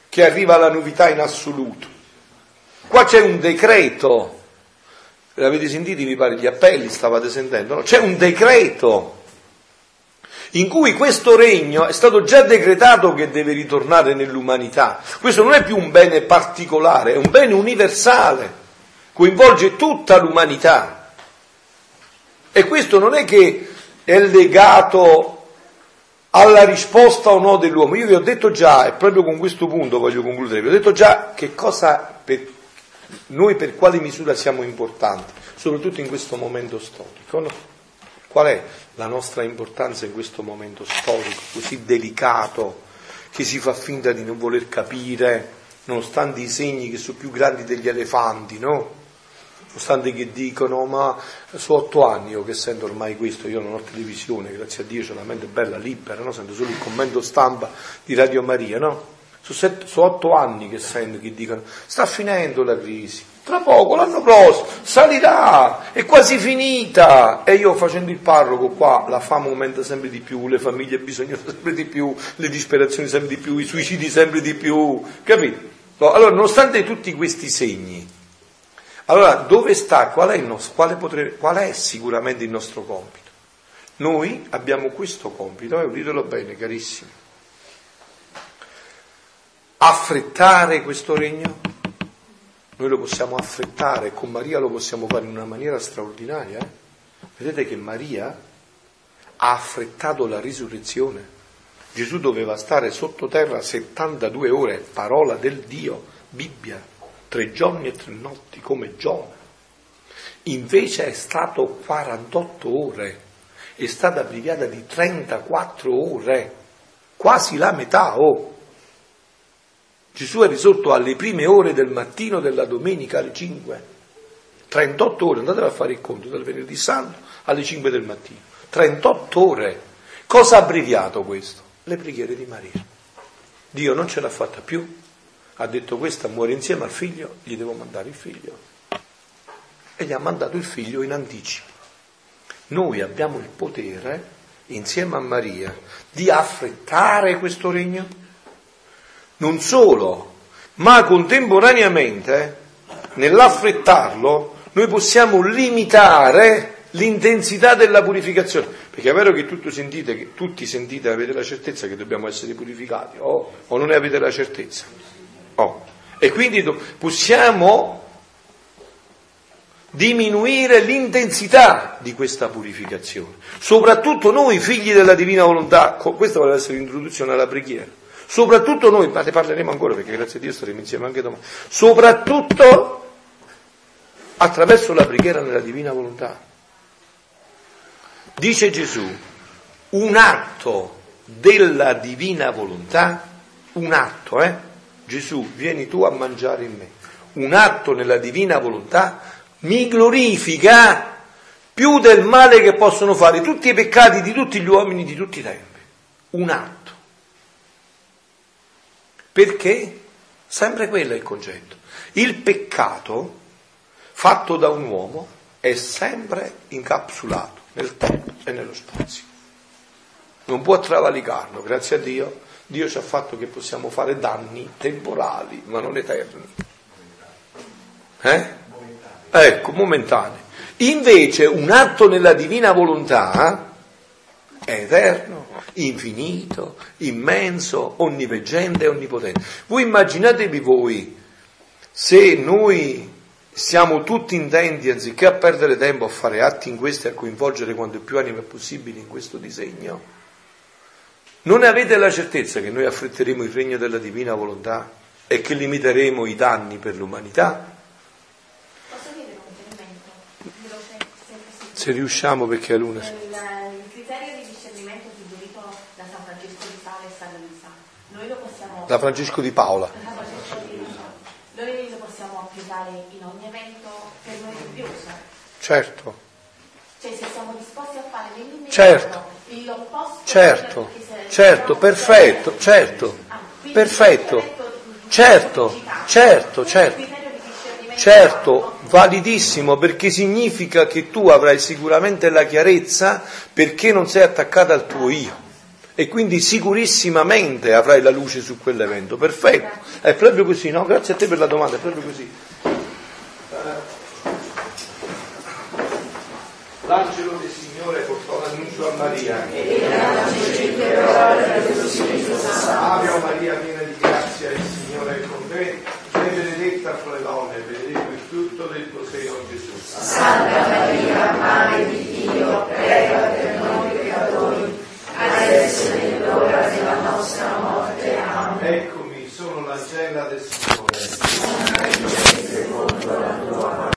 che arriva la novità in assoluto. Qua c'è un decreto, l'avete sentito mi pare gli appelli, stavate sentendo, no? C'è un decreto in cui questo regno è stato già decretato che deve ritornare nell'umanità. Questo non è più un bene particolare, è un bene universale, coinvolge tutta l'umanità. E questo non è che è legato alla risposta o no dell'uomo. Io vi ho detto già, e proprio con questo punto voglio concludere, vi ho detto già che cosa per, noi per quale misura siamo importanti, soprattutto in questo momento storico. No? Qual è la nostra importanza in questo momento storico così delicato che si fa finta di non voler capire, nonostante i segni che sono più grandi degli elefanti, no? Nonostante che dicono ma sono otto anni io che sento ormai questo, io non ho televisione, grazie a Dio c'è una mente bella libera, no? sento solo il commento stampa di Radio Maria, no? Sono otto anni che sento che dicono sta finendo la crisi, tra poco, l'anno prossimo, salirà, è quasi finita. E io facendo il parroco qua, la fame aumenta sempre di più, le famiglie bisognoso sempre di più, le disperazioni sempre di più, i suicidi sempre di più, capito? Allora, nonostante tutti questi segni, allora, dove sta? Qual è, nostro, potrebbe, qual è sicuramente il nostro compito? Noi abbiamo questo compito, eh, uditelo bene, carissimi. Affrettare questo regno? Noi lo possiamo affrettare, e con Maria lo possiamo fare in una maniera straordinaria. Eh? Vedete che Maria ha affrettato la risurrezione. Gesù doveva stare sottoterra 72 ore, parola del Dio, Bibbia tre giorni e tre notti come Giona. Invece è stato 48 ore, è stata abbreviata di 34 ore, quasi la metà. Oh. Gesù è risorto alle prime ore del mattino della domenica alle 5. 38 ore, andate a fare il conto dal venerdì santo alle 5 del mattino. 38 ore. Cosa ha abbreviato questo? Le preghiere di Maria. Dio non ce l'ha fatta più, ha detto questa muore insieme al figlio, gli devo mandare il figlio. E gli ha mandato il figlio in anticipo. Noi abbiamo il potere, insieme a Maria, di affrettare questo regno. Non solo, ma contemporaneamente, nell'affrettarlo, noi possiamo limitare l'intensità della purificazione, perché è vero che sentite, che tutti sentite avete la certezza che dobbiamo essere purificati, o, o non ne avete la certezza. Oh. E quindi possiamo diminuire l'intensità di questa purificazione, soprattutto noi figli della divina volontà, questa vuole essere l'introduzione alla preghiera, soprattutto noi, ma ne parleremo ancora perché grazie a Dio staremo insieme anche domani, soprattutto attraverso la preghiera nella divina volontà. Dice Gesù, un atto della divina volontà, un atto, eh? Gesù, vieni tu a mangiare in me. Un atto nella divina volontà mi glorifica più del male che possono fare tutti i peccati di tutti gli uomini di tutti i tempi. Un atto. Perché? Sempre quello è il concetto. Il peccato fatto da un uomo è sempre incapsulato nel tempo e nello spazio. Non può travalicarlo, grazie a Dio. Dio ci ha fatto che possiamo fare danni temporali, ma non eterni. Eh? Ecco, momentanei. Invece un atto nella divina volontà è eterno, infinito, immenso, onniveggente e onnipotente. Voi immaginatevi voi se noi siamo tutti intenti, anziché a perdere tempo a fare atti in questo e a coinvolgere quanto più anime possibile in questo disegno, non avete la certezza che noi affretteremo il regno della divina volontà e che limiteremo i danni per l'umanità? Posso chiedere un chiarimento? Se riusciamo perché è l'una. Il, criterio di discernimento attribuito da San Francesco di Paola e San Luisa, noi lo possiamo... Da Francesco di Paola. Noi lo possiamo applicare in ogni evento per noi dubbioso. Certo. Cioè se siamo disposti a fare nell'immediato certo. l'opposto... Certo, certo, perfetto, certo, perfetto, certo, certo, certo. Certo, validissimo perché significa che tu avrai sicuramente la chiarezza perché non sei attaccata al tuo io e quindi sicurissimamente avrai la luce su quell'evento. Perfetto, è proprio così, no? Grazie a te per la domanda, è proprio così. L'angelo del Signore portò l'annuncio a Maria. Ave Maria, piena di grazia, il Signore è con te. Sei benedetta fra le donne, benedetto il frutto del tuo seno, Gesù. Santa Maria, Madre di Dio, prega per noi peccatori, adesso e nell'ora della nostra morte. Amen. Eccomi, sono la l'angela del Signore. Signore,